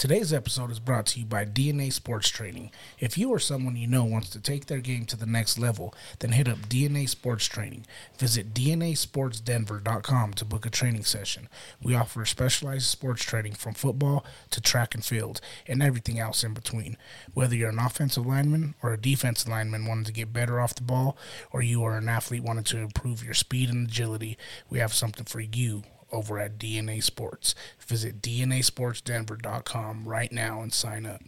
Today's episode is brought to you by DNA Sports Training. If you or someone you know wants to take their game to the next level, then hit up DNA Sports Training. Visit DNASportsDenver.com to book a training session. We offer specialized sports training from football to track and field and everything else in between. Whether you're an offensive lineman or a defensive lineman wanting to get better off the ball, or you are an athlete wanting to improve your speed and agility, we have something for you over at DNA Sports. Visit DNASportsDenver.com right now and sign up.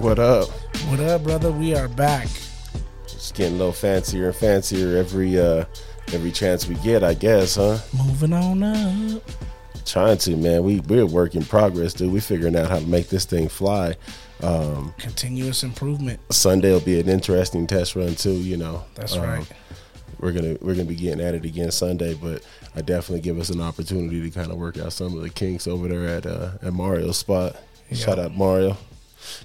What up? What up, brother? We are back. It's getting a little fancier and fancier every uh every chance we get, I guess, huh? Moving on up. Trying to, man. We we're a work in progress, dude. We figuring out how to make this thing fly. Um, Continuous improvement. Sunday will be an interesting test run too. You know, That's Um, right. We're gonna we're gonna be getting at it again Sunday, but I definitely give us an opportunity to kind of work out some of the kinks over there at uh, at Mario's spot. Shout out Mario.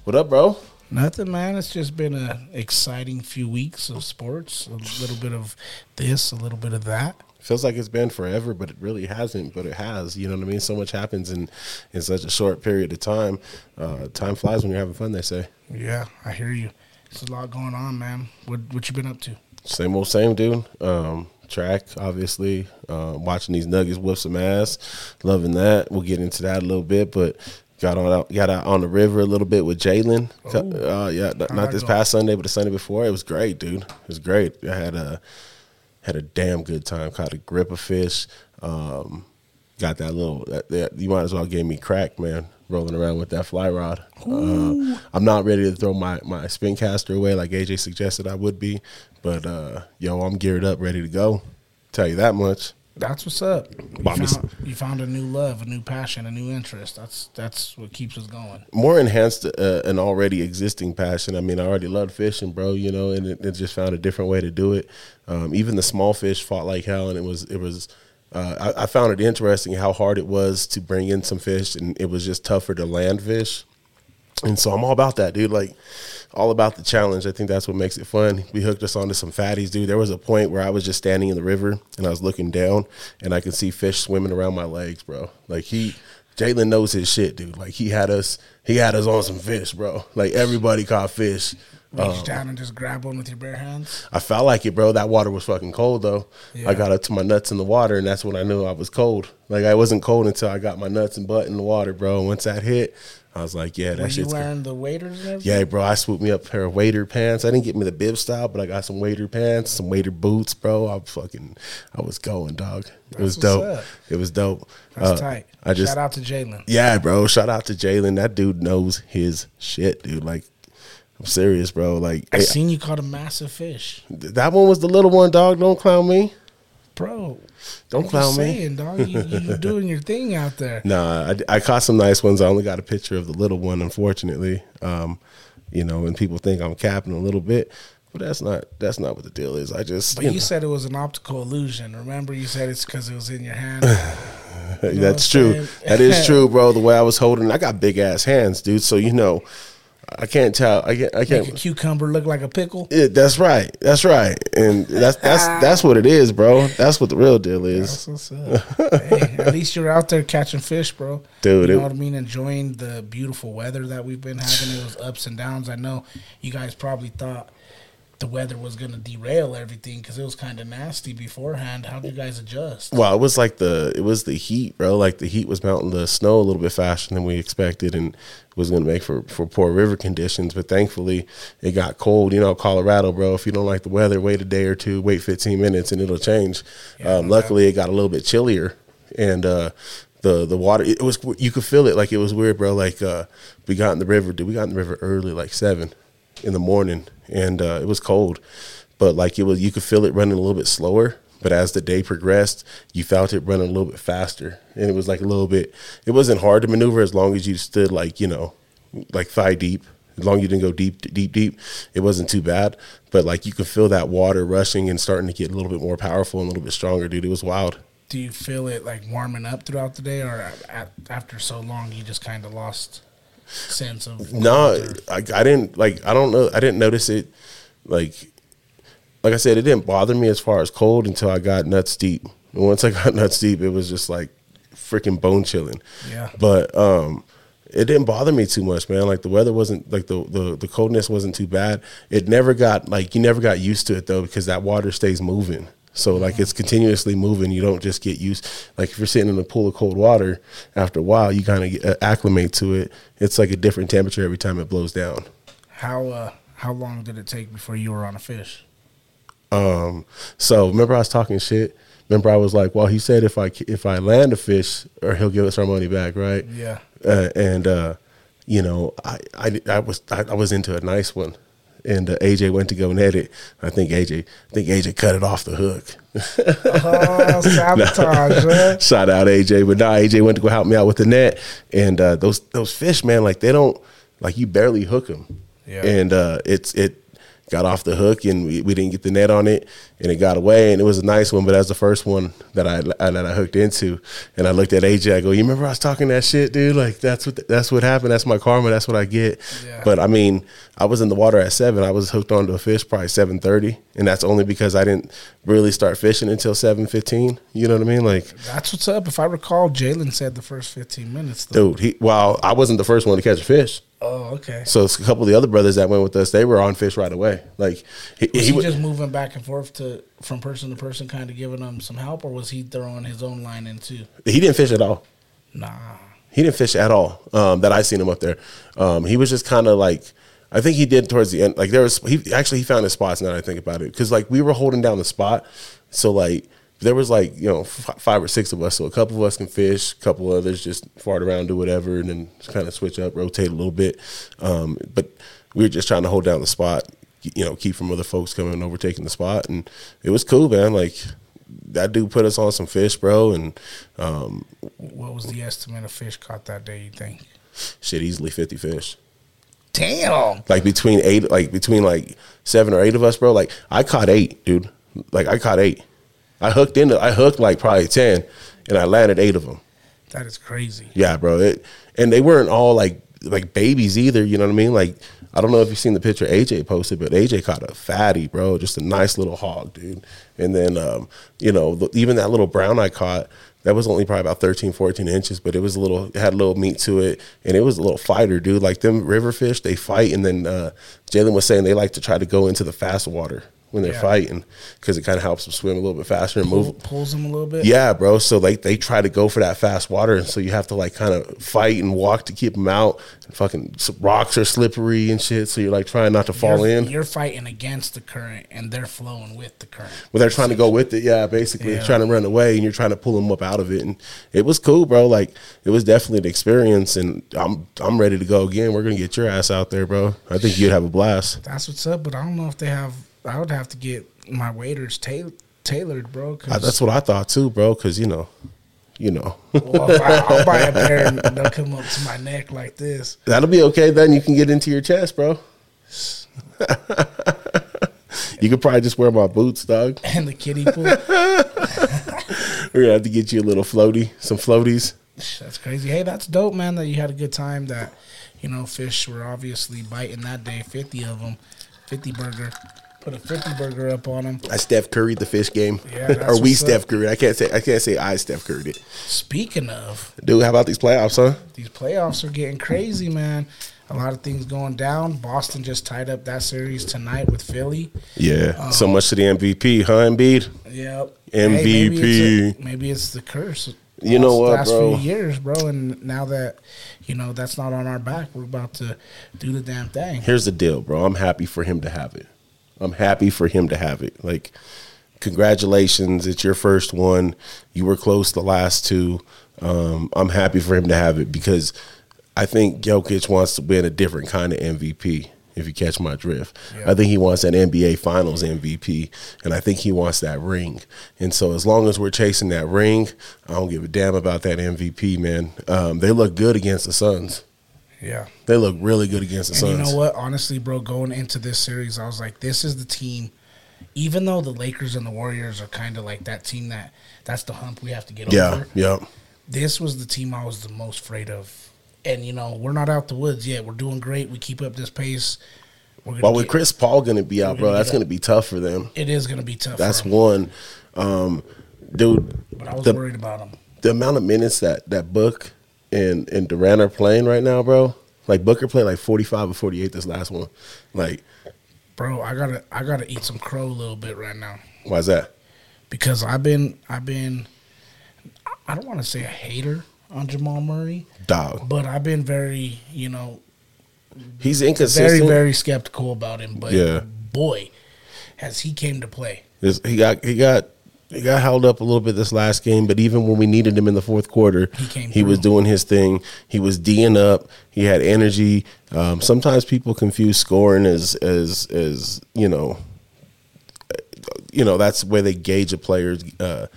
What up, bro? Nothing, man. It's just been a exciting few weeks of sports. A little bit of this, a little bit of that. feels like it's been forever, but it really hasn't. But it has. You know what I mean? So much happens in in such a short period of time. Uh, time flies when you're having fun. They say. Yeah, I hear you. There's a lot going on, man. What what you been up to? Same old same, dude. Um, track, obviously. Uh, watching these Nuggets whip some ass, loving that. We'll get into that a little bit, but. Got on out, got out on the river a little bit with Jalen. Uh, yeah, not, not this past Sunday, but the Sunday before. It was great, dude. It was great. I had a had a damn good time. Caught a grip of fish. Um, got that little. That, that, you might as well gave me crack, man. Rolling around with that fly rod. Uh, I'm not ready to throw my my spin caster away like AJ suggested I would be, but uh, yo, I'm geared up, ready to go. Tell you that much. That's what's up. You Well, I'm just- found, you found a new love, a new passion, a new interest. That's that's what keeps us going. More enhanced uh, an already existing passion. I mean, I already loved fishing, bro. You know, and it, it just found a different way to do it. Um, even the small fish fought like hell, and it was it was. Uh, I, I found it interesting how hard it was to bring in some fish, and it was just tougher to land fish. And so I'm all about that, dude. Like, all about the challenge. I think that's what makes it fun. We hooked us onto some fatties, dude. There was a point where I was just standing in the river and I was looking down and I could see fish swimming around my legs, bro. Like he, Jalen knows his shit, dude. Like he had us, he had us on some fish, bro. Like everybody caught fish. Reach um, down and just grab one with your bare hands. I felt like it, bro. That water was fucking cold though. Yeah. I got up to my nuts in the water, and that's when I knew I was cold. Like I wasn't cold until I got my nuts and butt in the water, bro. Once that hit, I was like, yeah, that Were you wearing the waders? Yeah, bro, I swooped me up a pair of wader pants. I didn't get me the bib style, but I got some wader pants, some wader boots, bro. I fucking, I was going, dog. It was what's dope. It was dope. That's Uh, tight. I just, Shout out to Jalen. yeah, bro. Shout out to Jalen. That dude knows his shit, dude. Like, I'm serious, bro. Like, I hey, seen you caught a massive fish, that one was the little one, dog. Don't clown me. Bro. Don't clown me. saying, dog. You, you doing your thing out there. Nah, I, I caught some nice ones. I only got a picture of the little one, unfortunately. Um, you know, and people think I'm capping a little bit, but that's not that's not what the deal is. I just But you you said it was an optical illusion. Remember, you said it's because it was in your hand. that's what I'm true. That is true, bro. The way I was holding, I got big ass hands, dude. So you know, I can't tell. I can't. I can't. Make a can't. cucumber look like a pickle. It, that's right. That's right. And that's that's ah. that's what it is, bro. That's what the real deal is. That's what's up. hey, at least you're out there catching fish, bro. Dude, you it- know what I mean? Enjoying the beautiful weather that we've been having. It was ups and downs. I know you guys probably thought the weather was going to derail everything because it was kind of nasty beforehand. How did you guys adjust? Well, it was like the it was the heat, bro. Like the heat was melting the snow a little bit faster than we expected, and was going to make for for poor river conditions. But thankfully, it got cold. You know, Colorado, bro. If you don't like the weather, wait a day or two, wait 15 minutes, and it'll change. Yeah, um, luckily, it got a little bit chillier, and uh, the the water it was you could feel it. Like it was weird, bro. Like uh, we got in the river. Dude, we got in the river early, like seven in the morning, and uh, it was cold. But like it was, you could feel it running a little bit slower. But as the day progressed, you felt it running a little bit faster, and it was like a little bit. It wasn't hard to maneuver as long as you stood like you know, like thigh deep. As long as you didn't go deep, deep, deep, it wasn't too bad. But like you could feel that water rushing and starting to get a little bit more powerful and a little bit stronger, dude. It was wild. do you feel it like warming up throughout the day, or at, after so long you just kind of lost sense of? No, I, I didn't like. I don't know. I didn't notice it. Like, like I said, it didn't bother me as far as cold until I got nuts deep. And once I got nuts deep, it was just like freaking bone chilling. Yeah. But um, it didn't bother me too much, man. Like the weather wasn't like the, the the coldness wasn't too bad. It never got like you never got used to it though because that water stays moving. So like it's continuously moving. You don't just get used. Like if you're sitting in a pool of cold water, after a while you kind of uh, acclimate to it. It's like a different temperature every time it blows down. How uh, how long did it take before you were on a fish? Um, so remember I was talking shit. Remember I was like, well, he said if I if I land a fish, or he'll give us our money back, right? Yeah. Uh, and uh, you know, I, I I was I, I was into a nice one, and uh, AJ went to go net it. I think AJ I think AJ cut it off the hook. Oh, sabotage, man. Shout out AJ, but nah, AJ went to go help me out with the net, and uh, those those fish, man, like they don't like you barely hook them, Yeah. and uh, it's it got off the hook, and we, we didn't get the net on it, and it got away, and it was a nice one, but that's the first one that I, I that I hooked into, and I looked at AJ, I go, you remember I was talking that shit, dude? Like that's what that's what happened. That's my karma. That's what I get. Yeah. But I mean, I was in the water at seven. I was hooked onto a fish probably seven thirty, and that's only because I didn't really start fishing until seven fifteen. You know what I mean? Like. That's what's up. If I recall, Jalen said the first fifteen minutes. Though. dude. He well, I wasn't the first one to catch a fish. Oh, okay. So it's a couple of the other brothers that went with us, they were on fish right away. Like he, Was he he, just moving back and forth to from person to person, kind of giving them some help, or was he throwing his own line in too? he didn't fish at all. Nah. He didn't fish at all. Um, that I seen him up there. Um, he was just kind of like. I think he did towards the end. Like there was, he actually he found his spots. Now that I think about it, because like we were holding down the spot, so like there was like you know f- five or six of us. So a couple of us can fish, a couple others just fart around, do whatever, and then kind of switch up, rotate a little bit. Um, but we were just trying to hold down the spot, you know, keep from other folks coming and overtaking the spot, and it was cool, man. Like that dude put us on some fish, bro, and um, What was the estimate of fish caught that day? You think? shit, easily fifty fish. Damn. like between eight, like between like seven or eight of us, bro. Like I caught eight, dude. Like I caught eight. I hooked into, I hooked like probably ten, and I landed eight of them. That is crazy. Yeah, bro. It, and they weren't all like like babies either. You know what I mean? Like I don't know if you've seen the picture AJ posted, but AJ caught a fatty, bro. Just a nice little hog, dude. And then um, you know the, even that little brown I caught. That was only probably about 13, 14 inches, but it was a little, it had a little meat to it, and it was a little fighter, dude. Like them river fish, they fight, and then uh, Jalen was saying they like to try to go into the fast water when they're Yeah. fighting because it kind of helps them swim a little bit faster and move. Pulls them a little bit. Yeah, bro. So like they try to go for that fast water, and so you have to like kind of fight and walk to keep them out. And fucking rocks are slippery and shit, so you're like trying not to fall you're, in. You're fighting against the current, and they're flowing with the current. But they're trying to go with it, yeah, basically Yeah. trying to run away, and you're trying to pull them up out of it. And it was cool, bro. Like it was definitely an experience, and I'm I'm ready to go again. We're gonna get your ass out there, bro. I think you'd have a blast. That's what's up. But I don't know if they have. I would have to get my waders ta- tailored, bro. I, that's what I thought too, bro. Because you know, you know, well, if I, I'll buy a pair and they'll come up to my neck like this. that'll be okay. Then you can get into your chest, bro. you could probably just wear my boots, dog. And the kiddie pool. We're gonna have to get you a little floaty, some floaties. That's crazy. Hey, that's dope, man. That you had a good time. That you know, fish were obviously biting that day. Fifty of them, fifty burger. Put a fifty burger up on them. I Steph Curried the fish game, Yeah, or we what's up. Steph Curried. I can't say I can't say I Steph Curried it. Speaking of, Dude, how about these playoffs, huh? these playoffs are getting crazy, man. A lot of things going down. Boston just tied up that series tonight with Philly. Yeah, Um, so much to the MVP, huh, Embiid? Yep. MVP. maybe, it's a- maybe it's the curse. You know what, last bro? few years, bro, and now that you know that's not on our back, we're about to do the damn thing. Here's the deal, bro. I'm happy for him to have it. I'm happy for him to have it. Like, congratulations, it's your first one. You were close the last two. Um, I'm happy for him to have it because I think Jokic wants to win a different kind of MVP. If you catch my drift, Yeah. I think he wants an NBA Finals MVP, and I think he wants that ring. And so, as long as we're chasing that ring, I don't give a damn about that MVP, man. Um, they look good against the Suns. Yeah. They look really good against the And Suns. you know what? Honestly, bro, going into this series, I was like, this is the team even though the Lakers and the Warriors are kind of like that team that that's the hump we have to get Yeah, over. yeah. This was the team I was the most afraid of. And you know, we're not out the woods yet. We're doing great. We keep up this pace. We're gonna Well, with Chris Paul going to be out, bro, that's going to be tough for them. it is going to be tough. That's one. Um, dude, But I was the- worried about him. the amount of minutes that that Book and and Durant are playing right now, bro. Like Booker played like forty five or forty eight this last one. Like, Bro, I gotta I gotta eat some crow a little bit right now. why's that? because I've been I've been I don't want to say a hater on Jamal Murray, Dog, but I've been very you know he's inconsistent, very very skeptical about him. But Yeah. boy, has he came to play. This- he got he got he got held up a little bit this last game, but even when we needed him in the fourth quarter, He came he was doing his thing. He was D'ing up. He had energy. Um, sometimes people confuse scoring as as as you know, you know that's where they gauge a player's uh,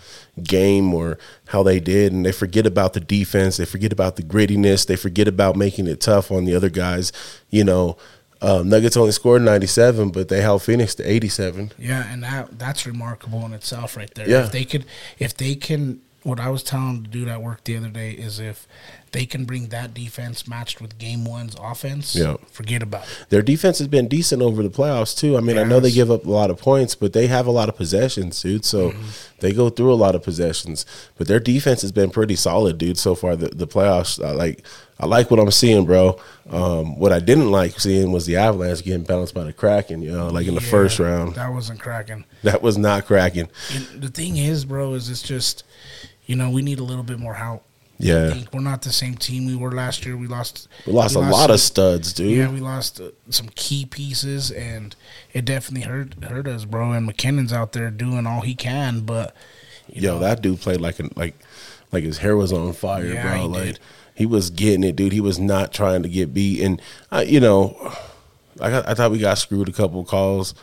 game or how they did, and they forget about the defense. They forget about the grittiness. They forget about making it tough on the other guys. You know, um, Nuggets only scored ninety seven, but they held Phoenix to eighty seven. Yeah, and that that's remarkable in itself, right there. Yeah. If they could, if they can, what I was telling the dude at work the other day is if they can bring that defense matched with Game One's offense, Yeah. forget about it. Their defense has been decent over the playoffs too. I mean, I know they give up a lot of points, but they have a lot of possessions, dude. So they go through a lot of possessions. But their defense has been pretty solid, dude. So far, the, the playoffs, I like. I like what I'm seeing, bro. Um, what I didn't like seeing was the Avalanche getting bounced by the Kraken. You know, like in the Yeah, first round, that wasn't cracking. that was not cracking. And the thing is, bro, is it's just, you know, we need a little bit more help. Yeah, think we're not the same team we were last year. We lost. we lost a lot some- of studs, dude. Yeah, we lost uh, some key pieces, and it definitely hurt hurt us, bro. And MacKinnon's out there doing all he can, but you Yo, know, that dude played like a, like like his hair was on fire, Yeah, bro. he like did. he was getting it, dude. He was not trying to get beat, and I, you know, I got, I thought we got screwed a couple calls,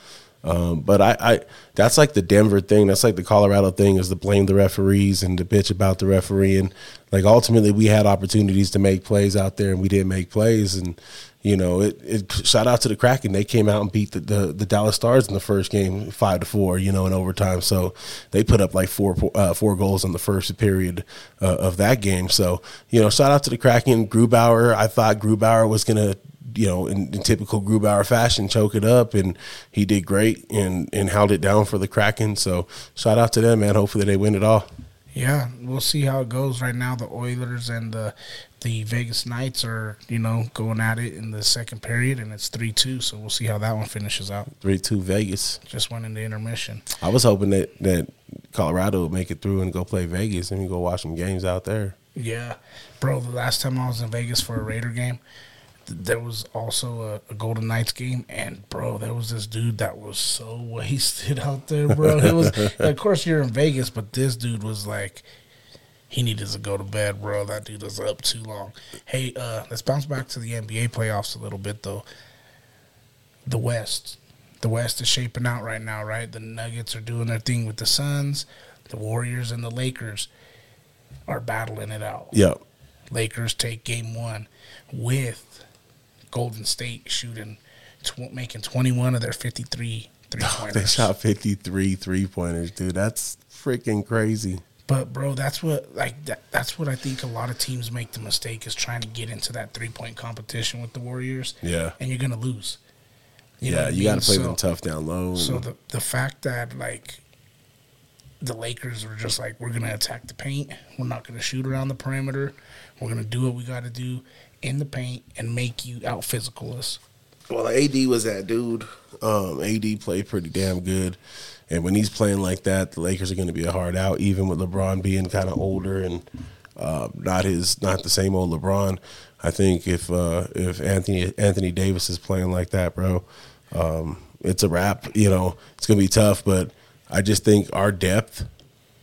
um, but I, I that's like the Denver thing. That's like the Colorado thing is to blame the referees and to bitch about the referee, and like ultimately we had opportunities to make plays out there and we didn't make plays, and you know, it, it shout out to the Kraken. They came out and beat the, the, the Dallas Stars in the first game, five to four. You know, in overtime. So they put up like four uh, four goals in the first period uh, of that game. So you know, shout out to the Kraken. Grubauer. I thought Grubauer was gonna, you know, in, in typical Grubauer fashion, choke it up, and he did great and and held it down for the Kraken. So shout out to them, man. Hopefully they win it all. yeah, we'll see how it goes. Right now, the Oilers and the the Vegas Knights are you know going at it in the second period, and it's three two. So we'll see how that one finishes out. Three two Vegas. Just went into intermission. I was hoping that that Colorado would make it through and go play Vegas and go watch some games out there. Yeah, bro. The last time I was in Vegas for a Raider game, there was also a, a Golden Knights game, and bro, there was this dude that was so wasted out there, bro. It was, of course, you're in Vegas, but this dude was like, he needed to go to bed, bro. That dude was up too long. Hey, uh, let's bounce back to the NBA playoffs a little bit, though. The West, the West is shaping out right now, right? The Nuggets are doing their thing with the Suns. The Warriors and the Lakers are battling it out. Yep. Lakers take game one with Golden State shooting, tw- making 21 of their 53 three pointers. They shot 53 three pointers, dude. That's freaking crazy. But bro, that's what like that, that's what I think a lot of teams make the mistake is trying to get into that three point competition with the Warriors. Yeah. and you're gonna lose. You yeah, you got to play So- them tough down low. So the the fact that like the Lakers were just like, we're gonna attack the paint. We're not gonna shoot around the perimeter. We're gonna do what we got to do in the paint and make you out physical us. well, AD was that dude. Um, AD played pretty damn good. And when he's playing like that, the Lakers are going to be a hard out, even with LeBron being kind of older and uh, not his, not the same old LeBron. I think if uh, if Anthony Anthony Davis is playing like that, bro, um, it's a wrap. You know, it's going to be tough. But I just think our depth,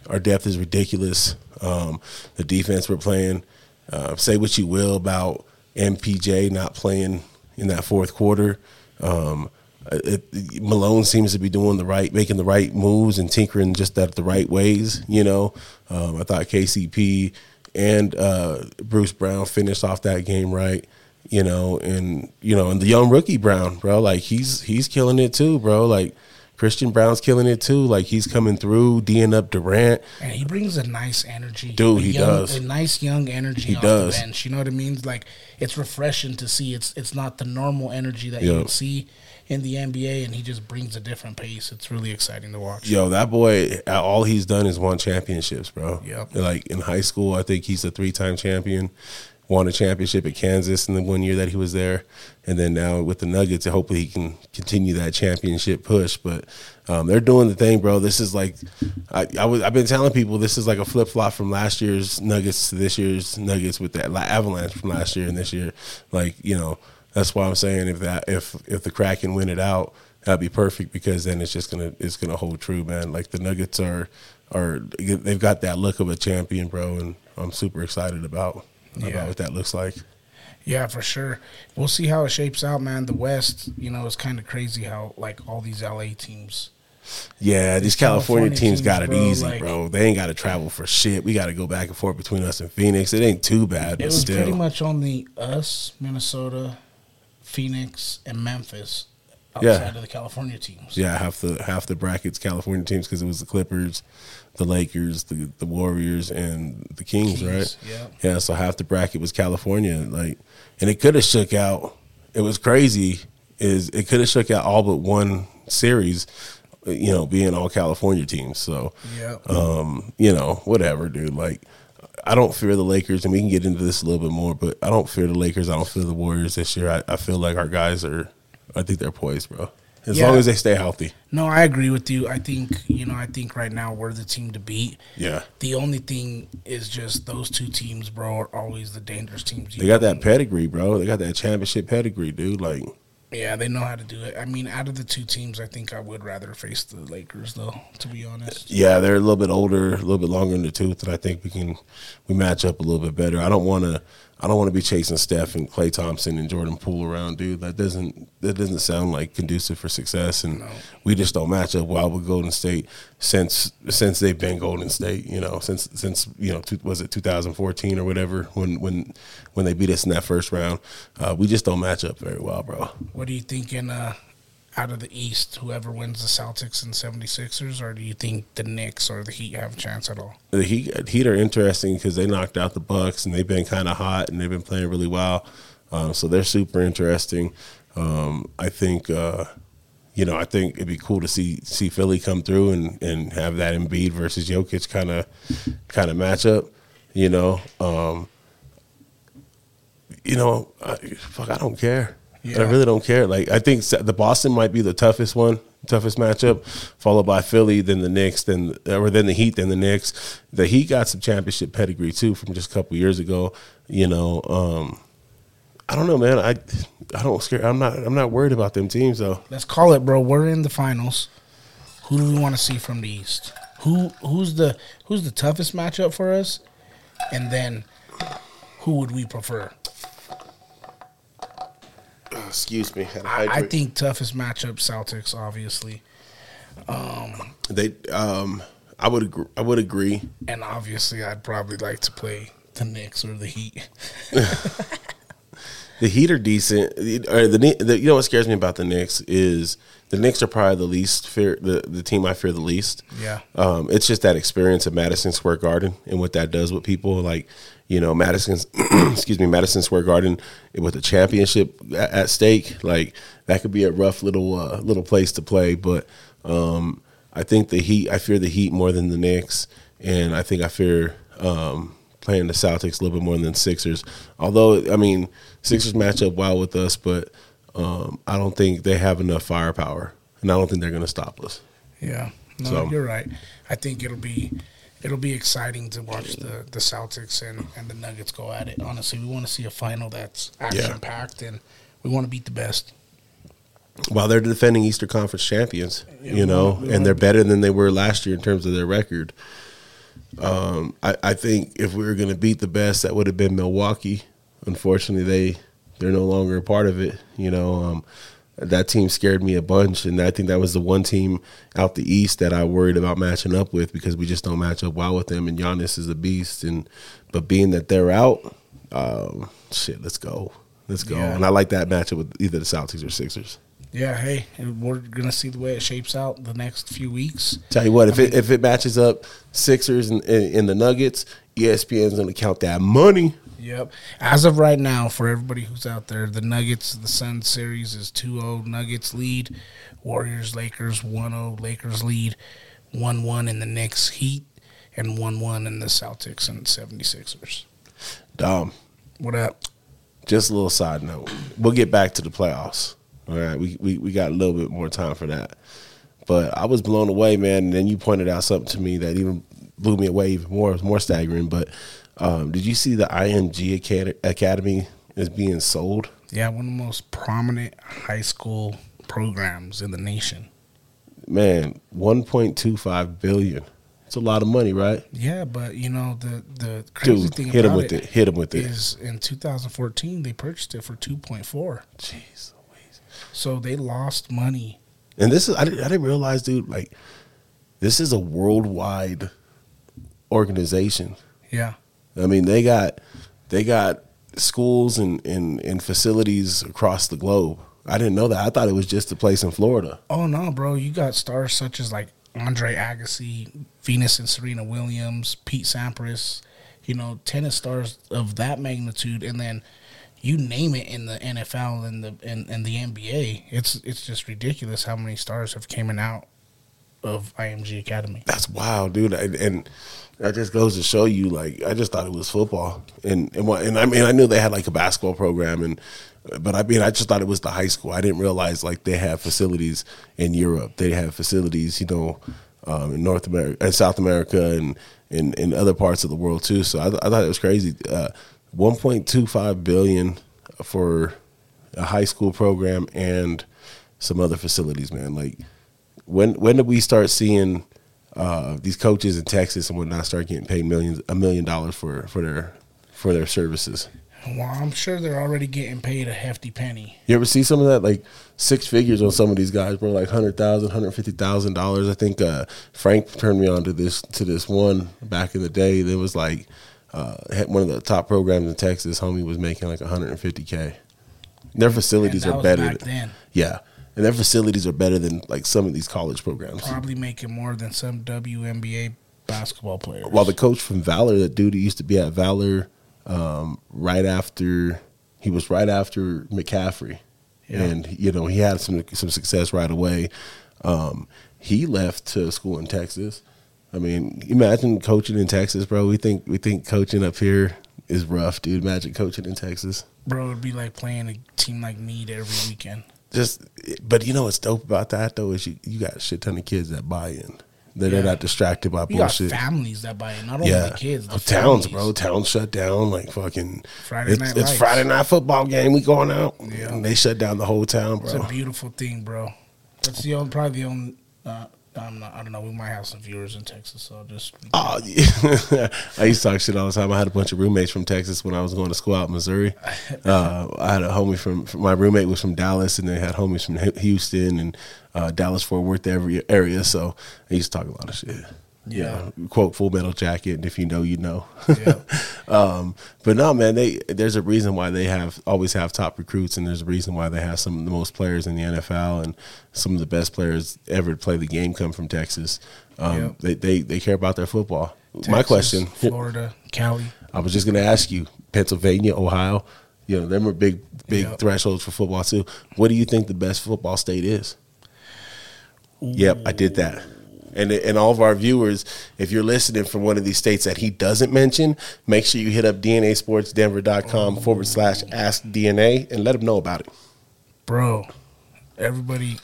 our depth is ridiculous. Um, the defense we're playing. Uh, say what you will about MPJ not playing in that fourth quarter. Um, it, Malone seems to be doing the right, making the right moves and tinkering just at the right ways. You know, um, I thought KCP and uh, Bruce Brown finished off that game right. You know, and you know, and the young rookie Braun, bro, like he's he's killing it too, bro. Like Christian Braun's killing it too. Like he's coming through, D'ing up Durant. And he brings a nice energy, Dude, he young- does. a nice young energy. He does. The bench. You know what I mean? Like it's refreshing to see. It's it's not the normal energy that you see in the NBA, and he just brings a different pace. It's really exciting to watch. Yo, that boy, all he's done is won championships, bro. Yep. Like in high school, I think he's a three time champion. Won a championship at Kansas in the one year that he was there, and then now with the Nuggets, hopefully he can continue that championship push. But um, they're doing the thing, bro. This is like I, I was I've been telling people this is like a flip flop from last year's Nuggets to this year's Nuggets with that la- Avalanche from last year and this year. Like you know, that's why I'm saying if that if if the Kraken win it out, that'd be perfect because then it's just gonna it's gonna hold true, man. Like the Nuggets are are they've got that look of a champion, bro, and I'm super excited about Yeah. about what that looks like. Yeah, for sure. We'll see how it shapes out, man. The West, you know, it's kind of crazy how like all these LA teams. Yeah, these California, California teams, teams, got it bro, easy, like- bro. They ain't got to travel for shit. We got to go back and forth between us and Phoenix. It ain't too bad, It but was still. pretty much only us, Minnesota, Phoenix, and Memphis outside Yeah. of the California teams. Yeah, half the half the brackets California teams because it was the Clippers, the Lakers, the the Warriors, and the Kings, Kings, right? yeah. Yeah, so half the bracket was California, like, and it could have shook out. It was crazy. Is it could have shook out all but one series, you know, being all California teams. So, Yeah. um, you know, whatever, dude. Like, I don't fear the Lakers, and we can get into this a little bit more, but I don't fear the Lakers. I don't fear the Warriors this year. I, I feel like our guys are. I think they're poised, bro. As Yeah. long as they stay healthy. No, I agree with you. I think you know. I think right now we're the team to beat. Yeah. The only thing is just those two teams, bro, are always the dangerous teams. They got that pedigree, bro. They got that championship pedigree, dude. Like, Yeah, they know how to do it. I mean, out of the two teams, I think I would rather face the Lakers, though. To be honest. yeah, they're a little bit older, a little bit longer in the tooth, and I think we can we match up a little bit better. I don't want to, I don't want to be chasing Steph and Klay Thompson and Jordan Poole around, dude. That doesn't that doesn't sound like conducive for success, and No. we just don't match up well with Golden State since since they've been Golden State. You know, since since you know, two, was it 2014 or whatever when when when they beat us in that first round, uh, we just don't match up very well, bro. What are you thinking? uh, out of the East, whoever wins the Celtics and 76ers, or do you think the Knicks or the Heat have a chance at all? the Heat, Heat are interesting because they knocked out the Bucks and they've been kind of hot and they've been playing really well. Um, so they're super interesting. Um, I think, uh, you know, I think it'd be cool to see see Philly come through and, and have that Embiid versus Jokic kind of kind of matchup. You know, um, you know, I, fuck, I don't care. I really don't care. Like I think the Boston might be the toughest one, toughest matchup, followed by Philly, then the Knicks, then or then the Heat, then the Knicks. The Heat got some championship pedigree too from just a couple years ago. You know, um, I don't know, man. I I don't scare. I'm not. I'm not worried about them teams though. Let's call it, bro. We're in the finals. Who do we want to see from the East? Who who's the who's the toughest matchup for us? And then who would we prefer? Excuse me. I, I think toughest matchup Celtics, obviously, they. Um, I would. Agree, I would agree. and obviously I'd probably like to play the Knicks or the Heat. The Heat are decent. Or the, the you know what scares me about the Knicks is the Knicks are probably the least fear the, the team I fear the least. Yeah. Um, it's just that experience at Madison Square Garden and what that does with people. Like, you know, Madison's excuse me, Madison Square Garden with a championship at, at stake. Like that could be a rough little uh, little place to play. But um, I think the Heat. I fear the Heat more than the Knicks, and I think I fear um, playing the Celtics a little bit more than Sixers. Although, I mean, Sixers match up well with us, but um, I don't think they have enough firepower, and I don't think they're going to stop us. Yeah, no, So- you're right. I think it'll be it'll be exciting to watch the the Celtics and and the Nuggets go at it. Honestly, we want to see a final that's action packed, and we want to beat the best. While they're defending Eastern Conference champions, Yeah, you know, we and they're better than they were last year in terms of their record. Um, I, I think if we were going to beat the best, that would have been Milwaukee. Unfortunately, they they're no longer a part of it. You know, um, that team scared me a bunch, and I think that was the one team out the East that I worried about matching up with because we just don't match up well with them. And Giannis is a beast, and but being that they're out, um, shit, let's go, let's go. Yeah. And I like that matchup with either the Celtics or Sixers. Yeah, hey, we're gonna see the way it shapes out the next few weeks. Tell you what, if it if it matches up Sixers and, and, and the Nuggets, ESPN's gonna count that money. Yep. As of right now, for everybody who's out there, the Nuggets, the Sun series is 2-0 Nuggets lead, Warriors, Lakers 1-0 Lakers lead, 1-1 in the Knicks Heat, and 1-1 in the Celtics and 76ers. Dom, What up? just a little side note. We'll get back to the playoffs. All right, we, we we got a little bit more time for that. But I was blown away, man. And then you pointed out something to me that even blew me away even more. It was more staggering. But um, did you see the IMG Academy is being sold? Yeah, one of the most prominent high school programs in the nation. Man, one point two five billion. It's a lot of money, right? Yeah, but you know the the crazy Dude, thing hit him about with it. Hit him with it. is in 2014 they purchased it for 2.4. Jeez. So they lost money. And this is I didn't, I didn't realize, dude. Like, this is a worldwide organization. Yeah. I mean, they got they got schools and, and, and facilities across the globe. I didn't know that. I thought it was just a place in Florida. Oh no, bro! You got stars such as like Andre Agassi, Venus and Serena Williams, Pete Sampras. You know, tennis stars of that magnitude, and then you name it in the NFL and the and, and the NBA. It's it's just ridiculous how many stars have came out of IMG Academy. That's wild, dude. And, and that just goes to show you, like, I just thought it was football, and and and I mean, I knew they had like a basketball program, and but I mean, I just thought it was the high school. I didn't realize like they have facilities in Europe. They have facilities, you know, um, in North America and South America, and in in other parts of the world too. So I, I thought it was crazy. Uh, One point two five billion for a high school program and some other facilities, man. Like when when did we start seeing uh, these coaches in Texas and whatnot start getting paid millions a million dollars for for their for their services? Well, I'm sure they're already getting paid a hefty penny. You ever see some of that like six figures on some of these guys, bro? Like hundred thousand, hundred fifty thousand dollars. I think uh, Frank turned me on to this to this one back in the day. That was like uh, had one of the top programs in Texas. Homie was making like one hundred and fifty k. Their facilities are better. than. Yeah, and their facilities are better than like some of these college programs. Probably making more than some WNBA basketball players. While the coach from Valor, that dude who used to be at Valor, um, right after he was right after McCaffrey, Yeah. and you know he had some some success right away. Um, he left to school in Texas. I mean, imagine coaching in Texas, bro. We think we think coaching up here is rough, dude. Imagine coaching in Texas. Bro, it'd be like playing a team like Mead every weekend. Just, but you know what's dope about that though is you, you got a shit ton of kids that buy in. They're, they're not distracted by You bullshit. got families that buy it, not only Yeah, the kids. The towns, families. bro. Towns shut down. Like fucking Friday it's, night It's lights. Friday night football game. We going out. Yeah. and they shut down the whole town, bro. It's a beautiful thing, bro. That's the only, probably the only. Uh, not, I don't know. We might have some viewers in Texas, so I'll just. Oh, yeah. I used to talk shit all the time. I had a bunch of roommates from Texas when I was going to school out in Missouri. Uh, I had a homie from, from my roommate was from Dallas, and they had homies from Houston and uh, Dallas Fort Worth area, area. So I used to talk a lot of shit. Yeah. You know, quote Full Metal Jacket, and if you know, you know. Yeah. um, but no, man, they there's a reason why they have always have top recruits, and there's a reason why they have some of the most players in the NFL, and some of the best players ever to play the game come from Texas. Um, Yep. they, they they care about their football. My question, Florida, Cali. I was just going to ask you, Pennsylvania, Ohio, you know, them are big big thresholds for football too. What do you think the best football state is? Yep, I did that. And and all of our viewers, if you're listening from one of these states that he doesn't mention, make sure you hit up DNASportsDenver.com forward slash ask DNA and let him know about it. Bro, everybody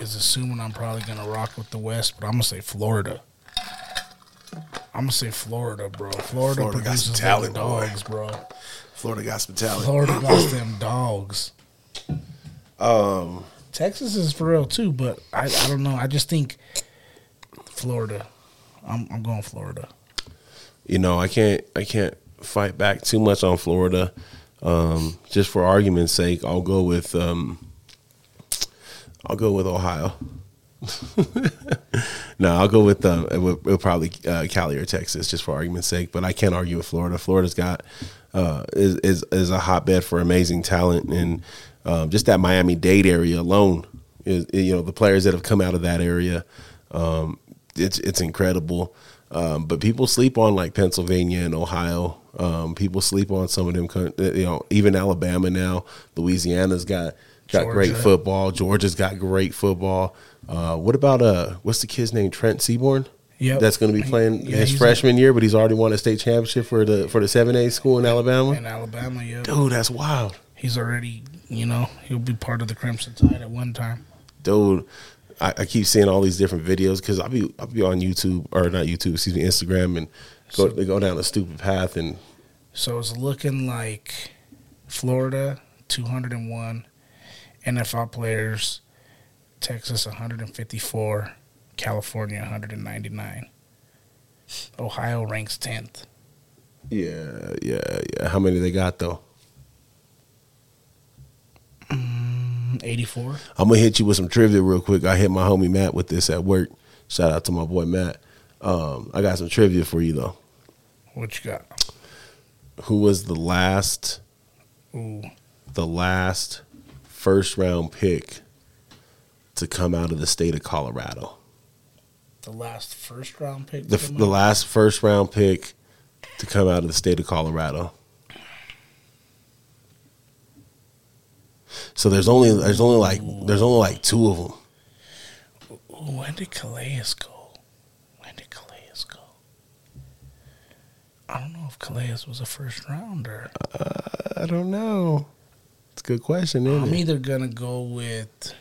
is assuming I'm probably gonna rock with the West, but I'm gonna say Florida. I'm gonna say Florida, bro. Florida, Florida got produces talent, boy. dogs, bro. Florida got some talent. Florida got them dogs. Um, Texas is for real too, but I, I don't know. I just think Florida. I'm I'm going Florida. you know, I can't I can't fight back too much on Florida. Um, just for argument's sake, I'll go with um, I'll go with Ohio. no, I'll go with um, it will, it will probably uh, Cali or Texas, just for argument's sake. But I can't argue with Florida. Florida's got uh, is, is is a hotbed for amazing talent, and um, just that Miami Dade area alone is you know the players that have come out of that area. Um, it's it's incredible. Um, but people sleep on like Pennsylvania and Ohio. Um, people sleep on some of them. You know, even Alabama now. Louisiana's got got great football. Georgia's got great football. Uh, what about uh, what's the kid's name? Trent Seaborn. Yeah, That's going to be playing Yeah, his freshman year, but he's already won a state championship for the for the seven A school in Alabama. in Alabama. Yeah, Dude, that's wild. he's already you know he'll be part of the Crimson Tide at one time. dude. I, I keep seeing all these different videos because I'll be I'll be on YouTube or not YouTube, excuse me, Instagram, and go they go down a stupid path and So it's looking like Florida 201 NFL players, Texas 154, California 199. Ohio ranks 10th. yeah, yeah, yeah. How many they got though? Mm, 84. I'm gonna hit you with some trivia real quick. I hit my homie Matt with this at work. Shout out to my boy Matt. Um, I got some trivia for you though. What you got? Who was the last Ooh, the last first round pick to come out of the state of Colorado? the last first round pick. The the last first round pick to come out of the state of Colorado. So there's only there's only like there's only like two of them. When did Calais go? When did Calais go? I don't know if Calais was a first rounder. I don't know. It's a good question, isn't I'm it? either gonna go with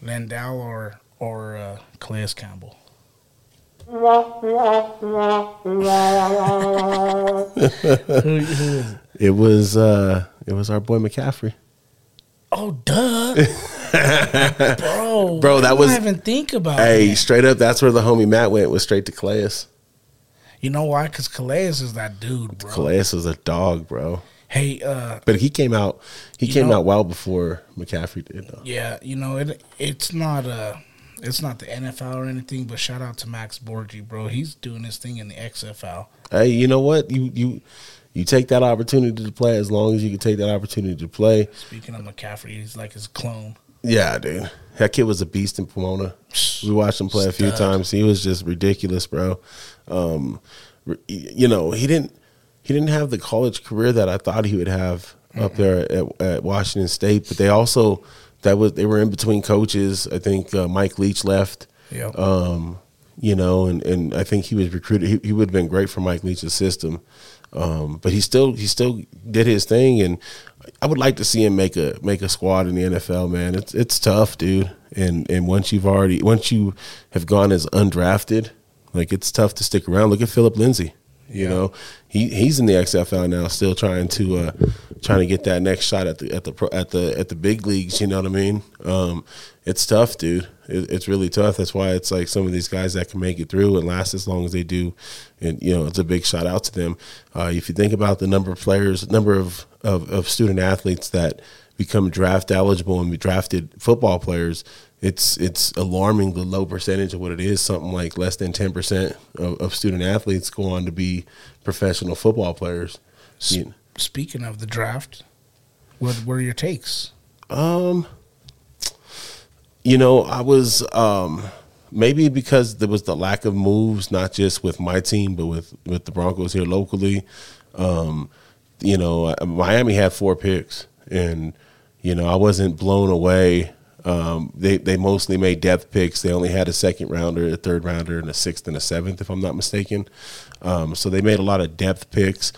Landau or or uh, Calais Campbell. who, who is it? It was uh it was our boy McCaffrey. Oh, duh, bro, Bro, that was- I didn't even think about. Hey, it? straight up, that's where the homie Matt went. Was straight to Calais. you know why? Because Calais is that dude, bro. Calais is a dog, bro. Hey, uh, But he came out. He came know- out well before McCaffrey did, though. yeah, you know it. It's not uh it's not the NFL or anything, but shout out to Max Borghi, bro. He's doing his thing in the XFL. Hey, you know what? You you you take that opportunity to play as long as you can take that opportunity to play. Speaking of McCaffrey, he's like his clone. Yeah, dude. That kid was a beast in Pomona. We watched him play a few times. He was just ridiculous, bro. Um, you know, he didn't he didn't have the college career that I thought he would have up there at, at Washington State. But they also that was they were in between coaches. I think uh, Mike Leach left. Yep. Um, you know, and, and I think he was recruited. He, he would have been great for Mike Leach's system, um, but he still he still did his thing, and I would like to see him make a make a squad in the NFL. Man, it's it's tough, dude. And and once you've already once you have gone as undrafted, like it's tough to stick around. Look at Philip Lindsay. You Yeah. know, he he's in the XFL now, still trying to uh, trying to get that next shot at the at the at the at the big leagues. You know what I mean? Um, it's tough, dude. It, it's really tough. That's why it's like some of these guys that can make it through and last as long as they do, and you know, it's a big shout out to them. Uh, if you think about the number of players, number of, of of student athletes that become draft eligible and be drafted football players, it's it's alarming the low percentage of what it is. Something like less than ten percent of, of student athletes go on to be professional football players. S- Speaking of the draft, what were your takes? Um, you know, I was um maybe because there was the lack of moves, not just with my team, but with with the Broncos here locally. Um, you know, uh, Miami had four picks, and you know, I wasn't blown away. Um, they they mostly made depth picks. They only had a second rounder, a third rounder, and a sixth and a seventh, if I'm not mistaken. Um, so they made a lot of depth picks.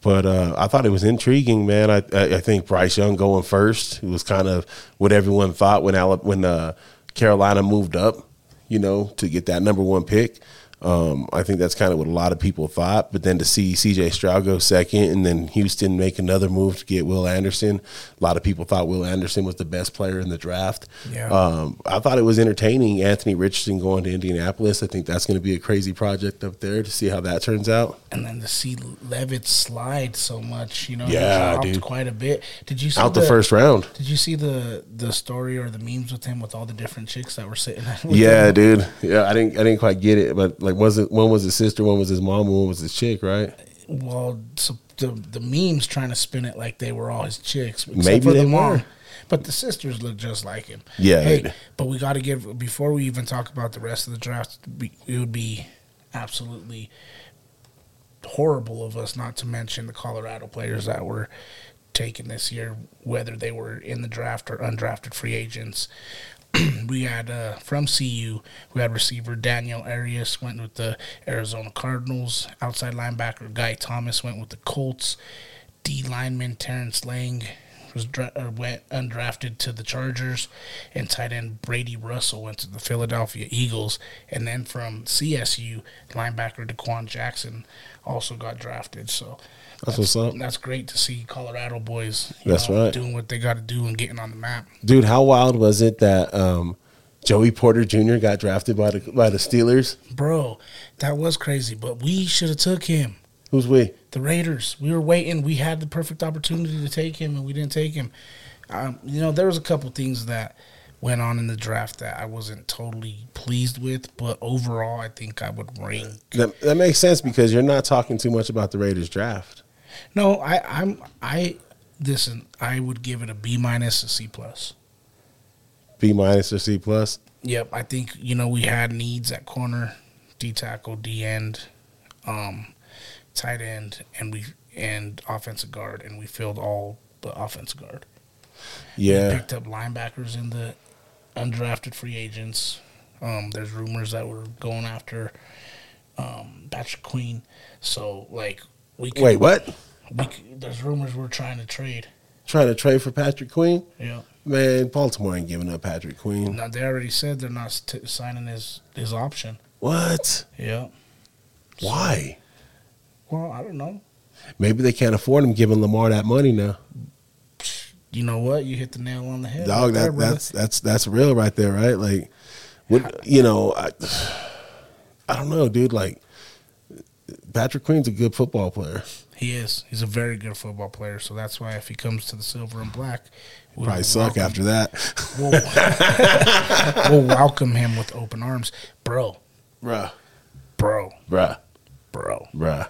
But uh, I thought it was intriguing, man. I, I think Bryce Young going first. Was kind of what everyone thought when when uh, Carolina moved up, you know, to get that number one pick. Um, I think that's kind of what a lot of people thought. But then to see C.J. Stroud go second, and then Houston make another move to get Will Anderson, a lot of people thought Will Anderson was the best player in the draft. Yeah. Um, I thought it was entertaining. Anthony Richardson going to Indianapolis. I think that's going to be a crazy project up there to see how that turns out. And then to see Levis slide so much, you know, Yeah, he dropped dude. quite a bit. Did you see Out the first round. Did you see the the story or the memes with him with all the different chicks that were sitting? Yeah, him? dude. Yeah, I didn't. I didn't quite get it, but like, was it one was his sister, one was his mom, one was his chick, right? Well, so the the memes trying to spin it like they were all his chicks. except Maybe for they the mom. were. But the sisters look just like him. Yeah, Hey, but we got to give before we even talk about the rest of the draft. It would be absolutely horrible of us not to mention the Colorado players that were taken this year, whether they were in the draft or undrafted free agents. we had uh, from CU, we had receiver Daniel Arias went with the Arizona Cardinals. Outside linebacker Guy Thomas went with the Colts. D lineman Terrence Lang was dra- or went undrafted to the Chargers, and tight end Brady Russell went to the Philadelphia Eagles. And then from CSU, linebacker DeQuan Jackson also got drafted. So That's what's up. That's great to see Colorado boys. you That's know, right. doing what they got to do and getting on the map. Dude, how wild was it that um, Joey Porter Jr. got drafted by the by the Steelers? Bro, that was crazy, but we should have took him. Who's we? The Raiders. We were waiting. We had the perfect opportunity to take him, and we didn't take him. Um, you know, there was a couple things that went on in the draft that I wasn't totally pleased with, but overall, I think I would rank. That, that makes sense because you're not talking too much about the Raiders draft. No, I, I'm I. Listen, I would give it a B minus, a C plus. B minus or C plus. Yep, I think you know we had needs at corner, D tackle, D end, um, tight end, and we and offensive guard, and we filled all but offensive guard. Yeah, picked up linebackers in the undrafted free agents. Um, there's rumors that we're going after um, Patrick Queen. So like we could, Wait, what? We could, there's rumors we're trying to trade. Trying to trade for Patrick Queen? Yeah. Man, Baltimore ain't giving up Patrick Queen. Now they already said they're not st- signing his his option. What? Yeah. Why? Well, I don't know. Maybe they can't afford him giving Lamar that money now. You know what? You hit the nail on the head. Dog, right that, brother. that's that's that's real right there, right? Like, what you know, I, I don't know, dude. Like, Patrick Queen's a good football player. he is. He's a very good football player. So that's why if he comes to the silver and black, we'll Probably suck welcome- after that, We'll, we'll welcome him with open arms, bro, bruh, bro, bruh, bro. bruh.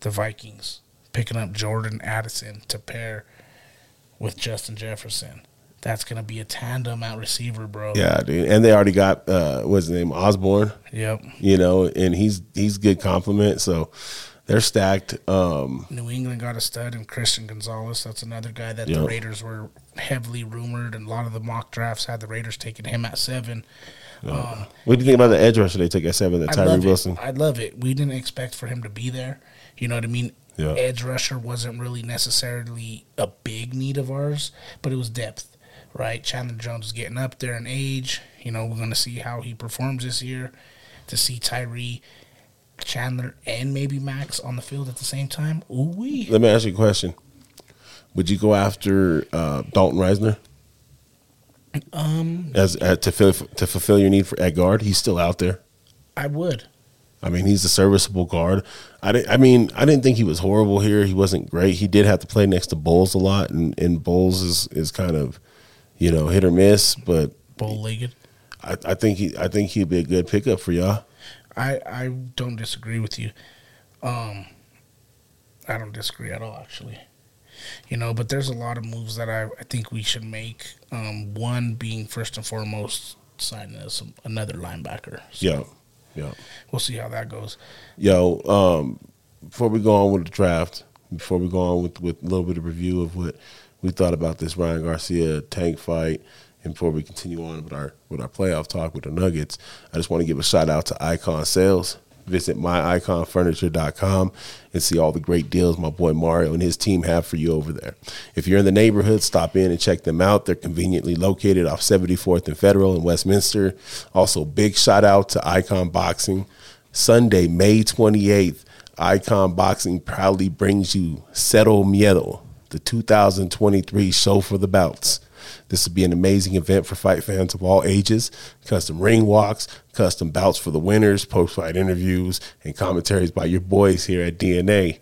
The Vikings picking up Jordan Addison to pair with Justin Jefferson. That's gonna be a tandem at receiver, bro. Yeah, dude. And they already got uh, what's his name, Osborn. Yep. You know, and he's he's good compliment. So they're stacked. Um, New England got a stud in Christian Gonzalez. That's another guy that the Raiders were heavily rumored, and a lot of the mock drafts had the Raiders taking him at seven. Um, what do you think about the edge rusher they took at seven, the I Tyree Wilson? I love it. We didn't expect for him to be there. You know what I mean? Yeah. Edge rusher wasn't really necessarily a big need of ours, but it was depth, right? Chandler Jones is getting up there in age. You know, we're going to see how he performs this year. To see Tyree, Chandler, and maybe Max on the field at the same time. Ooh wee. Let me ask you a question. Would you go after uh, Dalton Risner Um, as uh, to fill, to fulfill your need for at guard? He's still out there. I would. I mean, he's a serviceable guard. I didn't. I mean, I didn't think he was horrible here. He wasn't great. He did have to play next to Bolles a lot, and, and Bolles is, is kind of, you know, hit or miss. But Bow legged. I, I think he I think he'd be a good pickup for y'all. I I don't disagree with you. Um, I don't disagree at all, actually. You know, but there's a lot of moves that I, I think we should make. Um, one being first and foremost signing us another linebacker. So Yeah, yeah. we'll see how that goes. Yo, um, before we go on with the draft, before we go on with with a little bit of review of what we thought about this Ryan Garcia tank fight, and before we continue on with our with our playoff talk with the Nuggets, I just want to give a shout out to Icon Sales. Visit myiconfurniture.com and see all the great deals my boy Mario and his team have for you over there. If you're in the neighborhood, stop in and check them out. They're conveniently located off 74th and Federal in Westminster. Also, big shout out to Icon Boxing. Sunday, May 28th, Icon Boxing proudly brings you Cero Miedo, the 2023 show for the bouts. This will be an amazing event for fight fans of all ages. Custom ring walks, custom bouts for the winners, post fight interviews, and commentaries by your boys here at DNA.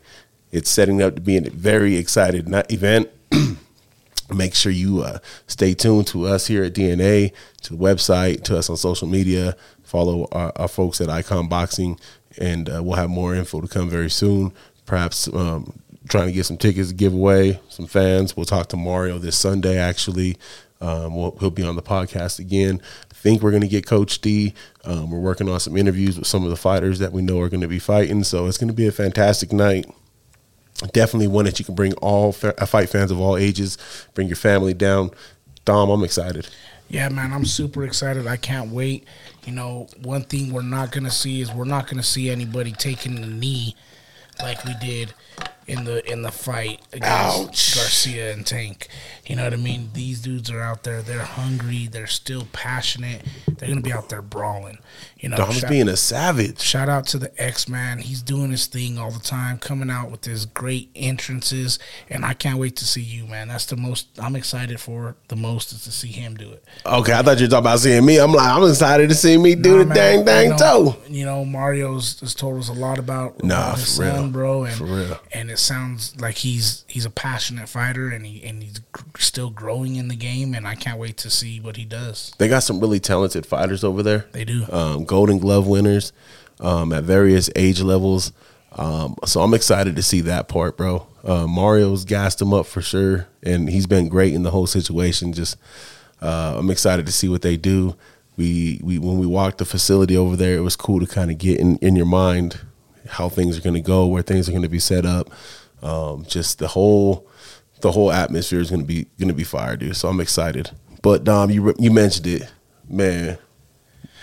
It's setting up to be a very excited event. Make sure you uh, stay tuned to us here at DNA, to the website, to us on social media. Follow our, our folks at Icon Boxing, and uh, we'll have more info to come very soon. Perhaps um, trying to get some tickets to give away, some fans. We'll talk to Mario this Sunday. Actually, um, we'll, he'll be on the podcast again. I think we're going to get Coach D. Um, we're working on some interviews with some of the fighters that we know are going to be fighting. So it's going to be a fantastic night. Definitely one that you can bring all fa- uh, fight fans of all ages. Bring your family down. Dom, I'm excited. Yeah, man, I'm super excited. I can't wait. You know, one thing we're not gonna see is we're not gonna see anybody taking the knee like we did in the in the fight against Ouch. Garcia and Tank. You know what I mean? These dudes are out there. They're hungry. They're still passionate. They're gonna be out there brawling. You know, Dom's shout, being a savage. shout out to the X Man. He's doing his thing all the time, coming out with his great entrances, and I can't wait to see you, man. That's the most I'm excited for. The most is to see him do it. Okay, I thought you were talking about seeing me. I'm like, I'm excited to see me do Nah, the man, dang dang you know, toe. You know, Mario's has told us a lot about, Nah, his for real. son, bro, and For real. and it sounds like he's he's a passionate fighter, and he and he's gr- still growing in the game, and I can't wait to see what he does. They got some really talented fighters over there. They do. um, Golden Glove winners um, at various age levels. Um, so I'm excited to see that part, bro. Uh, Mario's gassed him up for sure, and he's been great in the whole situation. Just uh, I'm excited to see what they do. We we when we walked the facility over there, it was cool to kind of get in, in your mind how things are going to go, where things are going to be set up. Um, just the whole the whole atmosphere is going to be going to be fire, dude. So I'm excited. But Dom, you you mentioned it, man.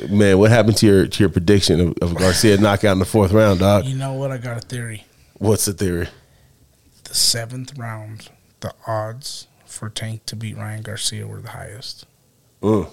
Man, what happened to your to your prediction of, of Garcia knockout in the fourth round, dog? You know what? I got a theory. What's the theory? The seventh round, the odds for Tank to beat Ryan Garcia were the highest. Mm.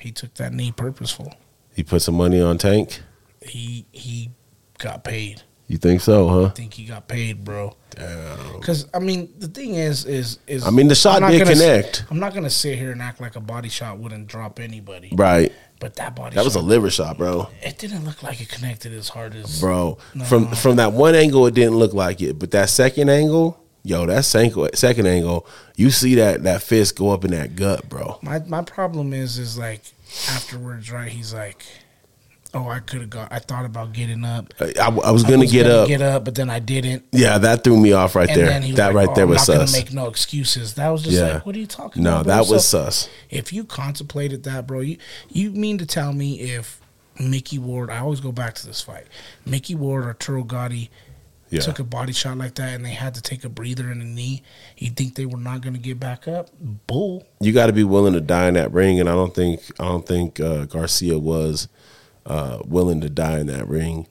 He took that knee purposeful. He put some money on Tank. He he got paid. You think so, huh? I think he got paid, bro. Damn. Because I mean, the thing is, is is I mean, the shot I'm not did gonna connect. I'm not gonna sit here and act like a body shot wouldn't drop anybody, Right. but that body That was a liver shot, bro. it didn't look like it connected as hard as Bro, No. from from that one angle, it didn't look like it, but that second angle, yo, that second second angle, you see that that fist go up in that gut, bro. My my problem is is like afterwards, right? He's like, "Oh, I could have got. I thought about getting up. I, I was gonna get gonna up. get up, but then I didn't." yeah, that threw me off right And there. That like, right "Oh, there I'm was not sus. make no excuses. That was just Yeah. like, what are you talking No, about? bro? that was So, sus. If you contemplated that, bro, you you mean to tell me if Micky Ward? I always go back to this fight. Micky Ward or Turo Gatti Yeah. took a body shot like that, and they had to take a breather in a knee. You think they were not going to get back up? Bull. you got to be willing to die in that ring, and I don't think I don't think uh, Garcia was uh, willing to die in that ring,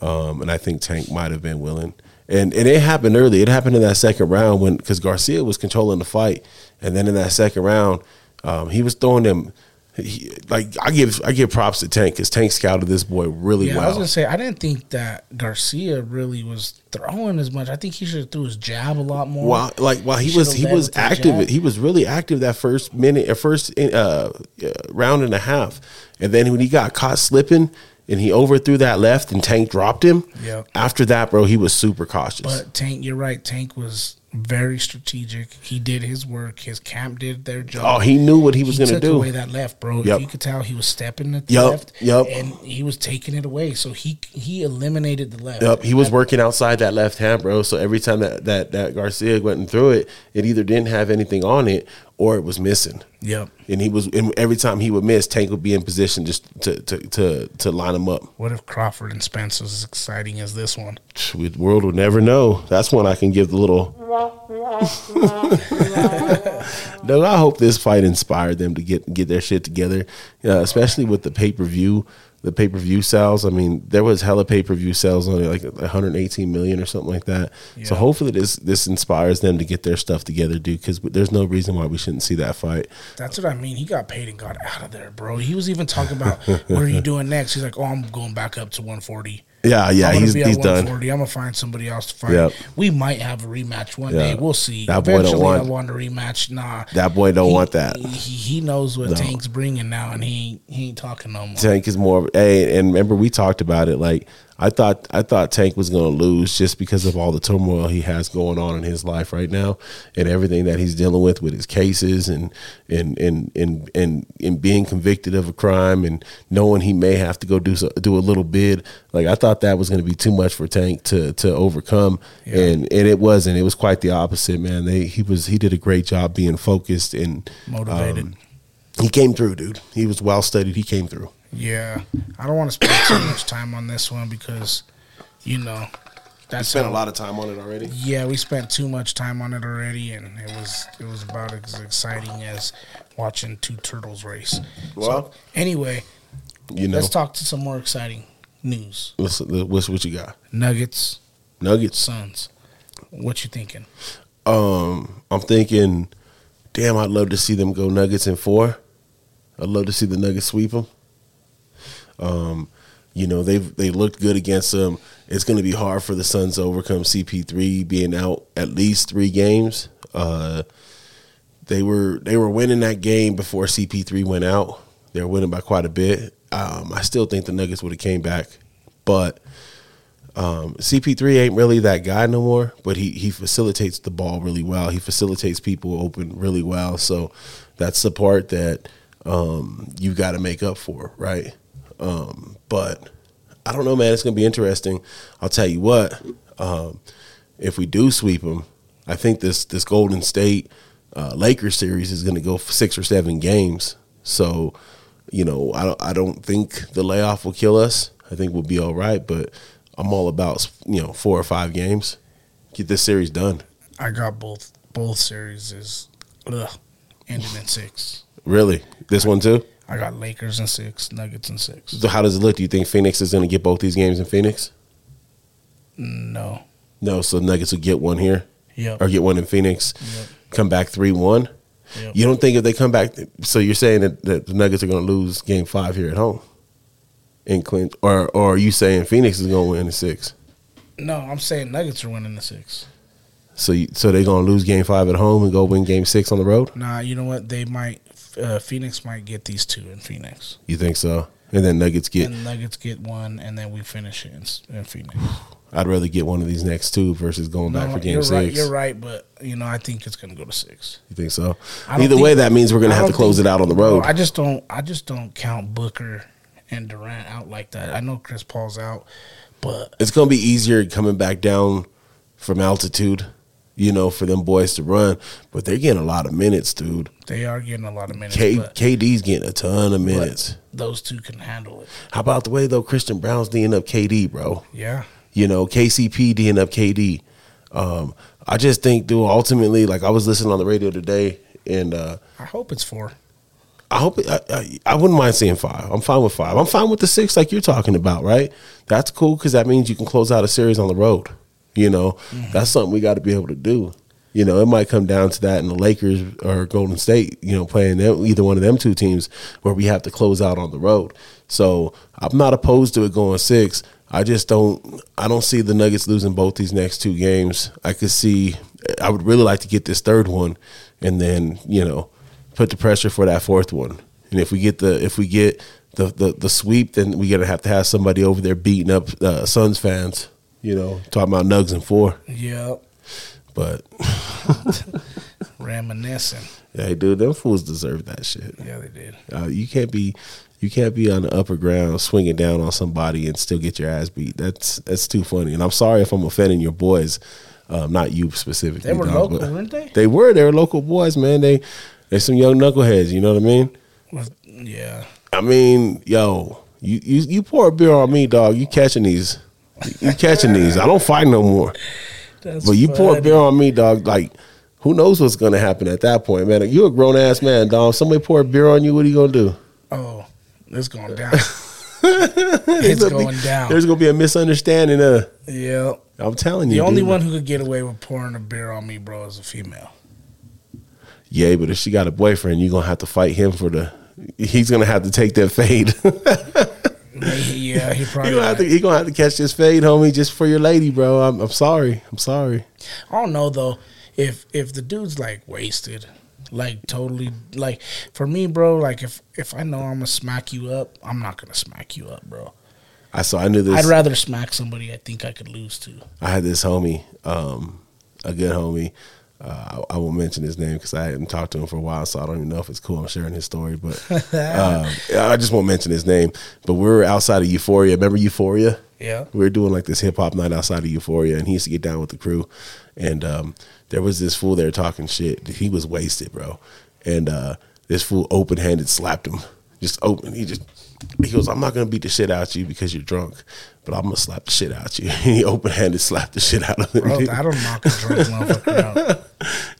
um, and I think Tank might have been willing. And and it happened early. It happened in that second round when because Garcia was controlling the fight, and then in that second round, um, he was throwing them. He, like I give I give props to Tank because Tank scouted this boy really Yeah, I was gonna say I didn't think that Garcia really was throwing as much. I think he should have threw his jab a lot more. While like while he He was he was active, he was really active that first minute, uh, first uh, uh, round and a half, and then when he got caught slipping and he overthrew that left and Tank dropped him. Yep. After that, bro, he was super cautious. But Tank, you're right. Tank was very strategic. He did his work. His camp did their job. oh, he knew what he was going to do. away that left, bro. Yep. If you could tell, he was stepping at the Yep, left. yep. And he was taking it away. So he he eliminated the left. Yep, he was working outside that left hand, bro. So every time that, that, that Garcia went and threw it, it either didn't have anything on it or it was missing. Yep. And he was, and every time he would miss, Tank would be in position just to to to, to line him up. What if Crawford and Spence was as exciting as this one? The world will never know. That's one I can give the little. no, I hope this fight inspired them to get get their shit together, uh, especially with the pay per view. The pay per view sales. I mean, there was hella pay per view sales on it, like 118 million or something like that. So hopefully this this inspires them to get their stuff together, dude. Because there's no reason why we shouldn't see that fight. That's what I mean. He got paid and got out of there, bro. He was even talking about what are you doing next? He's like, oh, I'm going back up to 140. Yeah, yeah, he's he's done. I'm gonna find somebody else to fight. Yep. We might have a rematch one day. We'll see. That boy don't Eventually, want- I want a rematch. Nah, That boy don't he, want that. He, he knows what No. Tank's bringing now, and he ain't, he ain't talking no more. Tank is more. Hey, and remember we talked about it. Like I thought I thought Tank was going to lose just because of all the turmoil he has going on in his life right now, and everything that he's dealing with with his cases and and and and and, and being convicted of a crime and knowing he may have to go do so, do a little bid. Like I thought that was going to be too much for Tank to to overcome, Yeah. and and it wasn't. It was quite the opposite, man. They he was he did a great job being focused and Motivated. um, he came through, dude. He was well studied. He came through. Yeah, I don't want to spend too much time on this one because, you know, that's how- a lot of time on it already. Yeah, we spent too much time on it already, and it was it was about as exciting as watching two turtles race. Well, Anyway, you know, let's talk to some more exciting news. what's, what's what you got? Nuggets, Nuggets. Suns. What you thinking? Um, I'm thinking, damn, I'd love to see them go Nuggets in four. I'd love to see the Nuggets sweep them. Um, you know they've they looked good against them. It's going to be hard for the Suns to overcome CP3 being out at least three games. Uh, they were they were winning that game before CP3 went out. They were winning by quite a bit. Um, I still think the Nuggets would have came back, but um, CP3 ain't really that guy no more. But he he facilitates the ball really well. He facilitates people open really well. So that's the part that um, you got to make up for, right? Um, but I don't know, man. It's gonna be interesting. I'll tell you what. Um, if we do sweep them, I think this this Golden State uh, Lakers series is going to go six or seven games. So, you know, I don't I don't think the layoff will kill us. I think we'll be all right. But I'm all about you know four or five games. Get this series done. I got both both series is ugh, ending in six. Really, this one too. I got Lakers in six, Nuggets in six. So how does it look? Do you think Phoenix is going to get both these games in Phoenix? No. No. So Nuggets will get one here Yep. or get one in Phoenix. Yep. Come back three one. Yep. You don't think if they come back? So you're saying that, that the Nuggets are going to lose Game Five here at home in Clint, or or are you saying Phoenix is going to win in six? No, I'm saying Nuggets are winning the six. So you, so they're going to lose Game Five at home and go win Game Six on the road? Nah, you know what? They might. Uh, Phoenix might get these two in Phoenix, You think so? And then Nuggets get. and Nuggets get one, and then we finish it in, in Phoenix. I'd rather get one of these next two versus going back for Game you're Six. right. You're right, but you know I think it's gonna go to six. You think so? Either way, that means we're going to have to close think- it out on the road. I just don't. I just don't count Booker and Durant out like that. I know Chris Paul's out, but it's going to be easier coming back down from altitude, you know, for them boys to run. But they're getting a lot of minutes, dude. they are getting a lot of minutes. K, KD's getting a ton of minutes. those two can handle it. How about the way though Christian Braun's D'ing up KD, bro? Yeah, You know, KCP D'ing up KD. Um, I just think, dude, ultimately, like I was listening on the radio today, and uh, I hope it's four. I hope it, I, I, I wouldn't mind seeing five. I'm fine with five. I'm fine with the six, like you're talking about, right? That's cool because that means you can close out a series on the road. You know, that's something we got to be able to do. You know, it might come down to that in the Lakers or Golden State. You know, playing them, either one of them two teams where we have to close out on the road. So I'm not opposed to it going six. I just don't. I don't see the Nuggets losing both these next two games. I could see. I would really like to get this third one, and then you know put the pressure for that fourth one. And if we get the if we get the the, the sweep, then we're gonna have to have somebody over there beating up uh, Suns fans. You know, talking about Nugs and four. Yep, But reminiscing. hey, dude, them fools deserve that shit. Yeah, they did. Uh, you can't be you can't be on the upper ground swinging down on somebody and still get your ass beat. That's that's too funny. And I'm sorry if I'm offending your boys, um, not you specifically. They were dog, local, weren't they? They were. They were local boys, man. They they're some young knuckleheads. You know what I mean? Yeah, I mean, yo, you you you pour a beer on me, dog. You catching these? You catching these? I don't fight no more. that's But you pour a beer on me, dog. Like, who knows what's gonna happen at that point, man? You a grown ass man, dog. Somebody pour a beer on you, what are you gonna do? Oh, it's going down. it's gonna be- down. There's gonna be a misunderstanding. Uh, Yeah. I'm telling you, The only dude. one who could get away with pouring a beer on me, bro, is a female. Yeah, but if she got a boyfriend, you're gonna have to fight him for the. He's gonna have to take that fade. Yeah, he he probably. gonna have to. He gonna have to catch this fade, homie, just for your lady, bro. I'm, I'm sorry. I'm sorry. I don't know though. If if the dude's like wasted, like totally like for me, bro. Like if if I know I'm gonna smack you up, I'm not gonna smack you up, bro. I saw. I knew this. I'd rather smack somebody I think I could lose to. I had this homie, um, a good homie. Uh, I, I won't mention his name because I hadn't talked to him for a while, so I don't even know if it's cool. I'm sharing his story, but um, I just won't mention his name. But we were outside of Euphoria. Remember Euphoria? Yeah. We were doing like this hip hop night outside of Euphoria, and he used to get down with the crew. And um, there was this fool there talking shit. He was wasted, bro. And uh, this fool open handed slapped him. Just open. He just he goes, I'm not gonna beat the shit out of you because you're drunk, but I'm gonna slap the shit out of you. And he open handed slapped the shit out of him. Bro, that'll knock a drunk motherfucker out.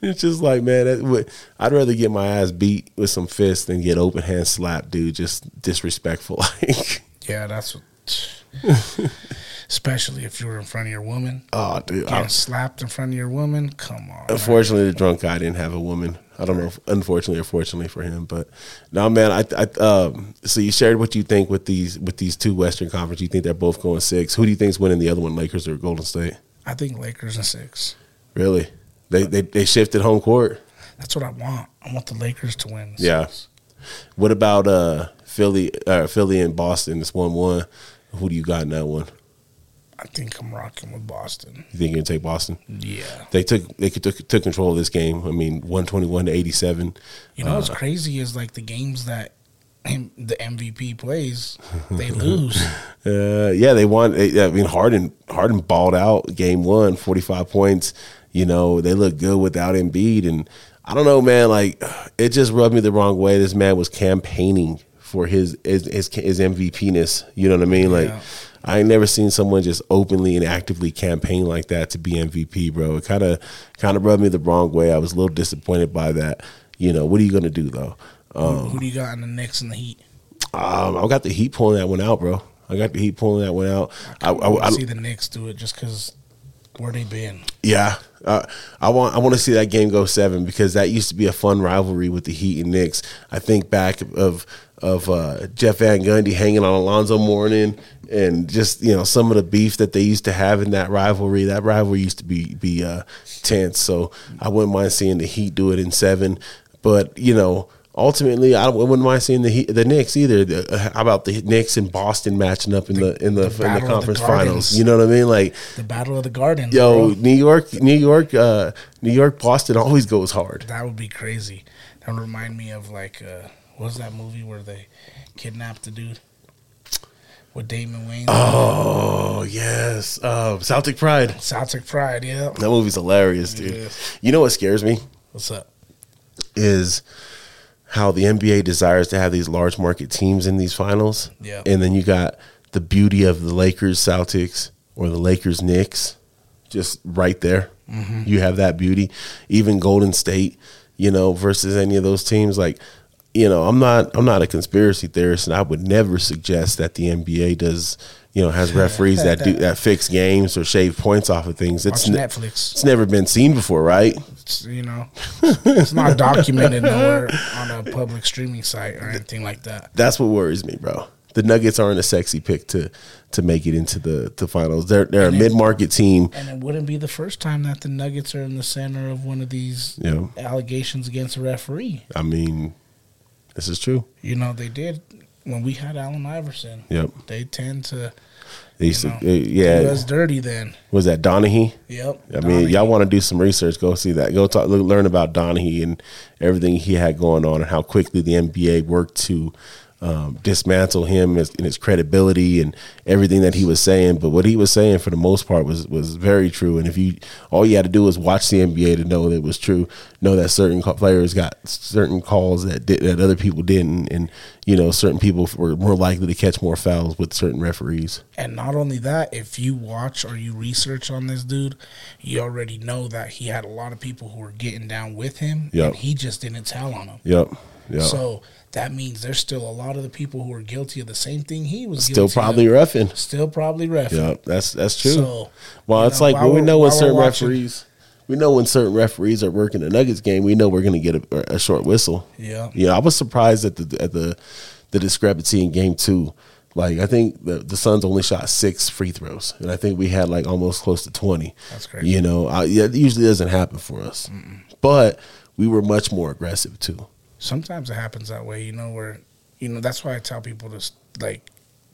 It's just like, man, that would, I'd rather get my ass beat with some fists than get open hand slapped, dude. Just disrespectful. Like, Yeah, that's what. Especially if you were in front of your woman. oh, dude. I- Getting slapped in front of your woman. Come on. man. unfortunately, the drunk guy didn't have a woman. I don't know, if, unfortunately or fortunately for him, but no, man. I, I, um, so you shared what you think with these with these two Western Conference. You think they're both going six. Who do you think's winning the other one, Lakers or Golden State? I think Lakers in six. Really? They they they shifted home court. That's what I want. I want the Lakers to win. Yeah. What about uh Philly? Uh, Philly and Boston. It's one one. Who do you got in that one? I think I'm rocking with Boston. You think you can take Boston? Yeah. They took they took, took control of this game. I mean, one twenty one to eighty seven. You know what's crazy is like the games that him, the MVP plays, they lose. Uh, yeah, they won. They, I mean, Harden Harden balled out game one, 45 points. You know, they look good without Embiid, and I don't know, man. Like, it just rubbed me the wrong way. This man was campaigning for his his his, his MVP ness. You know what I mean? Like, Yeah. I ain't never seen someone just openly and actively campaign like that to be MVP, bro. It kind of kind of rubbed me the wrong way. I was a little disappointed by that. You know, what are you gonna do though? Who do you got in the Knicks and the Heat? Um, I got the Heat pulling that one out, bro. I got the Heat pulling that one out. I, I, I, I, see the Knicks do it just because where they been. Yeah, uh, I want I want to see that game go seven because that used to be a fun rivalry with the Heat and Knicks. I think back of of uh, Jeff Van Gundy hanging on Alonzo Mourning and just you know some of the beef that they used to have in that rivalry. That rivalry used to be be uh, tense. So I wouldn't mind seeing the Heat do it in seven, but you know. Ultimately, I wouldn't mind seeing the the Knicks either. The- uh, how about the Knicks and Boston matching up in the, in the, the in the the conference finals? You know what I mean? Like, The Battle of the Gardens. Yo, bro. New York, New York, uh, New York, Boston always goes hard. that would be crazy. That would remind me of like, uh, what was that movie where they kidnapped the dude with Damon Wayans? Oh yes, uh, Celtic Pride. Celtic Pride. Yeah. That movie's hilarious, dude. Yes. You know what scares me What's up? is how the NBA desires to have these large market teams in these finals. Yeah. and then you got the beauty of the Lakers, Celtics, or the Lakers, Knicks, just right there. Mm-hmm. You have that beauty. Even Golden State, you know, versus any of those teams, like. You know, I'm not. I'm not a conspiracy theorist, and I would never suggest that the NBA does. You know, has referees that do that fix games or shave points off of things. It's ne- Netflix. it's never been seen before, right? It's, you know, it's not documented nowhere on a public streaming site or anything like that. That's what worries me, bro. The Nuggets aren't a sexy pick to to make it into the, the finals. They're they're a mid market team. And it wouldn't be the first time that the Nuggets are in the center of one of these know, allegations against a referee. I mean, this is true. You know, they did when we had Allen Iverson. Yep. They tend to They used to, know, uh, do yeah. us dirty then. Was that Donaghy? Yep. I mean, y'all want to do some research? Go see that. Go talk, learn about Donaghy and everything he had going on, and how quickly the NBA worked to um, dismantle him in his credibility and everything that he was saying. But what he was saying, for the most part, was was very true. And if you all you had to do was watch the NBA to know that it was true, know that certain players got certain calls that did, that other people didn't, and you know certain people were more likely to catch more fouls with certain referees. And not only that, if you watch or you research on this dude, you already know that he had a lot of people who were getting down with him, Yep. and he just didn't tell on them. Yep. Yep. So that means there's still a lot of the people who are guilty of the same thing he was Still guilty probably of. roughing. still probably ref. Yep, that's that's true. So, well, it's know, like when we know when certain watching- referees, we know when certain referees are working the Nuggets game, we know we're going to get a, a short whistle. Yeah. Yeah, I was surprised at the at the the discrepancy in game two. Like I think the the Suns only shot six free throws, and I think we had like almost close to twenty. That's crazy. You know, I, yeah, it usually doesn't happen for us, but we were much more aggressive too. Sometimes it happens that way, you know, where you know that's why I tell people to like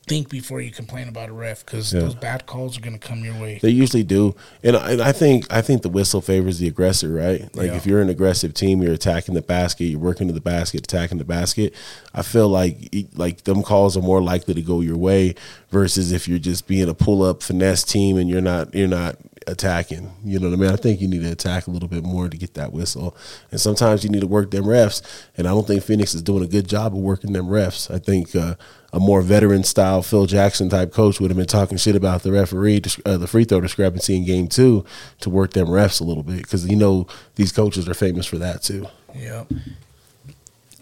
think before you complain about a ref because Yeah. those bad calls are going to come your way. They usually do, and I, and I think I think the whistle favors the aggressor, right? Like Yeah. if you're an aggressive team, you're attacking the basket, you're working to the basket, attacking the basket. I feel like like them calls are more likely to go your way versus if you're just being a pull up finesse team and you're not you're not attacking. You know what I mean? I think you need to attack a little bit more to get that whistle, and sometimes you need to work them refs. And I don't think Phoenix is doing a good job of working them refs. I think. Uh, a more veteran style Phil Jackson type coach would have been talking shit about the referee, uh, the free throw discrepancy in game two to work them refs a little bit because you know these coaches are famous for that too. Yeah.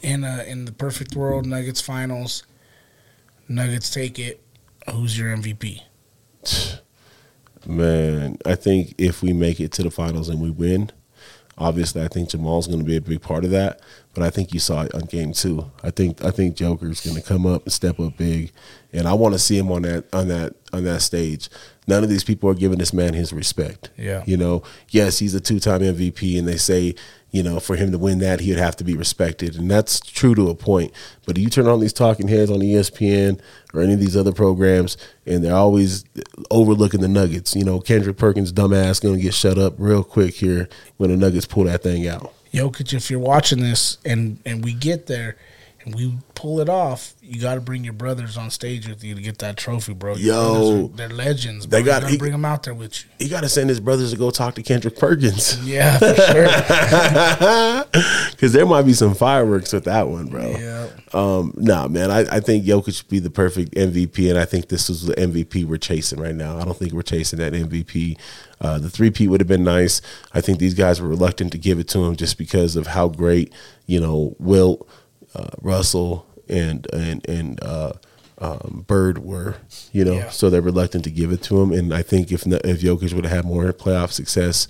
In uh, in the perfect world, Nuggets finals, Nuggets take it. Who's your MVP? Man, I think if we make it to the finals and we win, obviously I think Jamal's going to be a big part of that. But I think you saw it on game two. I think I think Joker's going to come up and step up big, and I want to see him on that on that on that stage. None of these people are giving this man his respect. Yeah. you know, yes, he's a two time MVP, and they say you know for him to win that he'd have to be respected, and that's true to a point. But you turn on these talking heads on ESPN or any of these other programs, and they're always overlooking the Nuggets. You know, Kendrick Perkins, dumbass, going to get shut up real quick here when the Nuggets pull that thing out. Jokic, if you're watching this and and we get there and we pull it off, you got to bring your brothers on stage with you to get that trophy, bro. Your Yo. are- they're legends. Bro. They got- gotta bring them out there with you. He got to send his brothers to go talk to Kendrick Perkins Yeah, for sure. because there might be some fireworks with that one, bro. yeah, Um, nah, man, I, I think Jokic should be the perfect MVP, and I think this is the MVP we're chasing right now. I don't think we're chasing that MVP. Uh, the three P would have been nice. I think these guys were reluctant to give it to him just because of how great, you know, Wilt, uh, Russell, and and and uh, um, Bird were. You know, Yeah. so they're reluctant to give it to him. And I think if if Jokic would have had more playoff success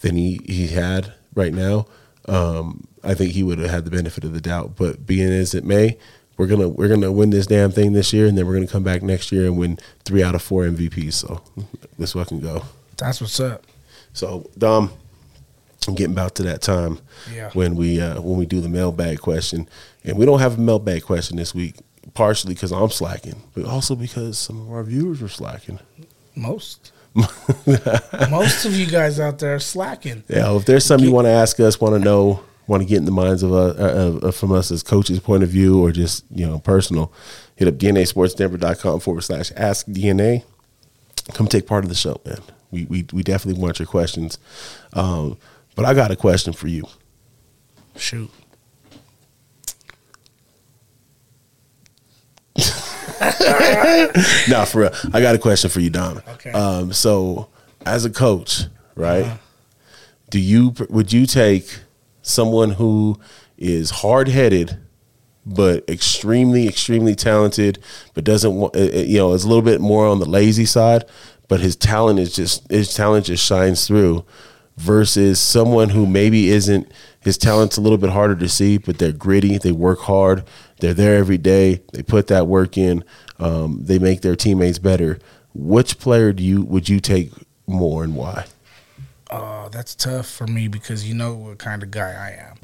than he he had right now, um, I think he would have had the benefit of the doubt. But being as it may, we're gonna we're gonna win this damn thing this year, and then we're gonna come back next year and win three out of four MVPs. So this can go. that's what's up. So Dom, getting about to that time Yeah. when we uh, when we do the mailbag question, and we don't have a mailbag question this week. Partially because I'm slacking, but also because some of our viewers are slacking. Most, most of you guys out there are slacking. Yeah, if there's something you want to ask us, want to know, want to get in the minds of, uh, uh, uh, from us as coaches' point of view, or just you know personal, hit up DNASportsDenver.com forward slash Ask DNA. Come take part of the show, man. We we we definitely want your questions. Um, but I got a question for you. Shoot. no, for real. I got a question for you, Dom. Okay. Um, so, as a coach, right? Uh-huh. Do you would you take someone who is hard headed, but extremely, extremely talented, but doesn't want eh, eh, you know is a little bit more on the lazy side, but his talent is just his talent just shines through, versus someone who maybe isn't his talent's a little bit harder to see, but they're gritty, they work hard, they're there every day, they put that work in, um, they make their teammates better. Which player do you would you take more and why? Oh, that's tough for me because you know what kind of guy I am.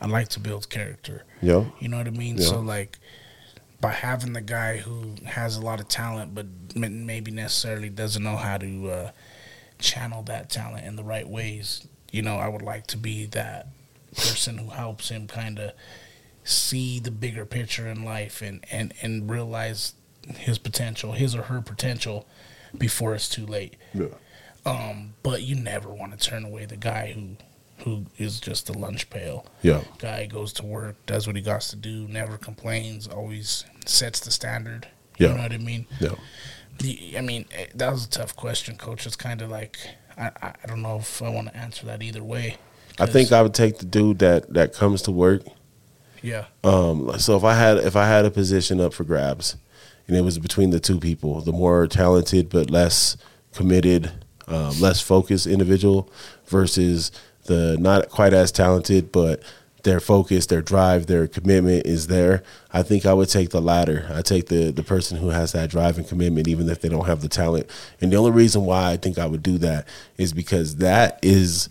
I like to build character. Yeah. You know what I mean? Yeah. So like by having the guy who has a lot of talent but maybe necessarily doesn't know how to uh, channel that talent in the right ways, you know, I would like to be that person who helps him kind of see the bigger picture in life and, and, and realize his potential, his or her potential before it's too late. Yeah. Um, but you never want to turn away the guy who who is just a lunch pail. Yeah. Guy goes to work, does what he got to do, never complains, always sets the standard. Yeah. You know what I mean? Yeah. The- I mean, eh, that was a tough question, coach. It's kind of like I, I I don't know if I want to answer that either way. I think I would take the dude that that comes to work. Yeah, Um, so if I had if I had a position up for grabs, and it was between the two people, the more talented but less committed, um, less focused individual versus the not quite as talented but their focus, their drive, their commitment is there. I think I would take the latter. I take the the person who has that drive and commitment, even if they don't have the talent. And the only reason why I think I would do that is because that is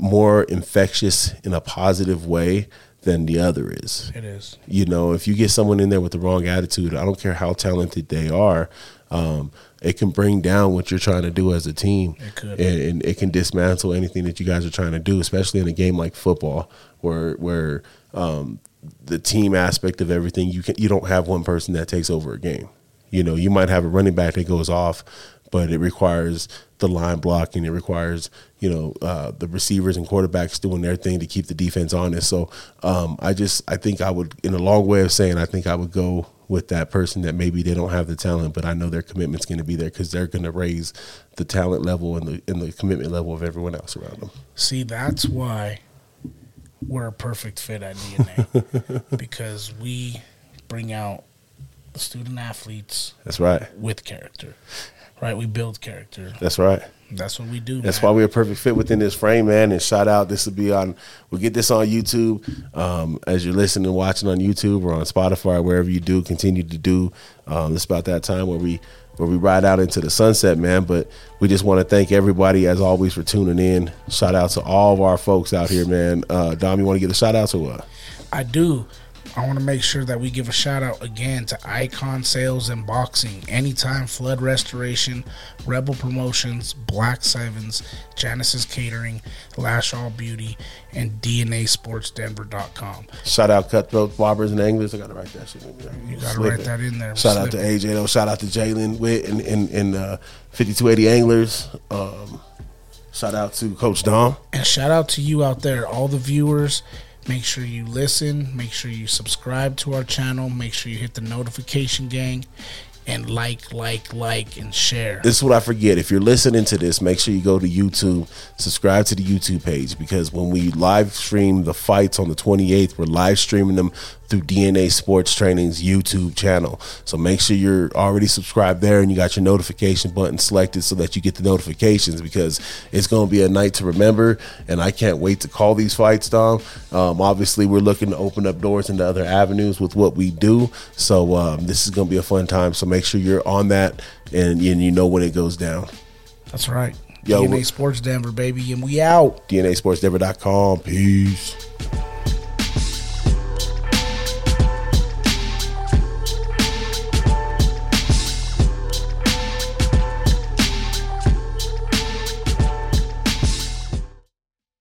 more infectious in a positive way than the other is. It is. You know, if you get someone in there with the wrong attitude, I don't care how talented they are, um, it can bring down what you're trying to do as a team. It could. And, and it can dismantle anything that you guys are trying to do, especially in a game like football, where where um, the team aspect of everything you can you don't have one person that takes over a game. You know, you might have a running back that goes off, but it requires the line blocking. It requires you know uh, the receivers and quarterbacks doing their thing to keep the defense honest. So um, I just I think I would, in a long way of saying, I think I would go with that person that maybe they don't have the talent, but I know their commitment's going to be there because they're going to raise the talent level and the and the commitment level of everyone else around them. See, that's why we're a perfect fit at DNA because we bring out the student athletes That's right. with character. Right? We build character. That's right. That's what we do. That's man. why we're a perfect fit within this frame, man. And shout out, this will be on. We'll get this on YouTube. Um, as you're listening and watching on YouTube or on Spotify, wherever you do, continue to do. Um, it's about that time where we where we ride out into the sunset, man. But we just want to thank everybody as always for tuning in. Shout out to all of our folks out here, man. Uh, Dom, you want to give a shout out to us? I do. I want to make sure that we give a shout out again to Icon Sales and Boxing, Anytime Flood Restoration, Rebel Promotions, Black Sevens, Janice's Catering, Lash All Beauty, and DNASportsDenver.com. Shout out Cutthroat Barbers and Anglers. I gotta write that shit in there. You got to write that in there. Shout out to. AJ though. Shout out to Jalen Witt and and, and uh, 5280 Anglers. Um, shout out to Coach Dom. And shout out to you out there, all the viewers. Make sure you listen. Make sure you subscribe to our channel. Make sure you hit the notification gang and like, like, like, and share. This is what I forget. If you're listening to this, make sure you go to YouTube, subscribe to the YouTube page because when we live stream the fights on the 28th, we're live streaming them through DNA Sports Training's YouTube channel. So make sure you're already subscribed there and you got your notification button selected so that you get the notifications because it's going to be a night to remember. And I can't wait to call these fights, Dom. Um, obviously, we're looking to open up doors into other avenues with what we do. So um, this is going to be a fun time. So make sure you're on that and, and you know when it goes down. That's right. Yo, DNA Sports Denver, baby, and we out. DNASportsDenver.com. Peace.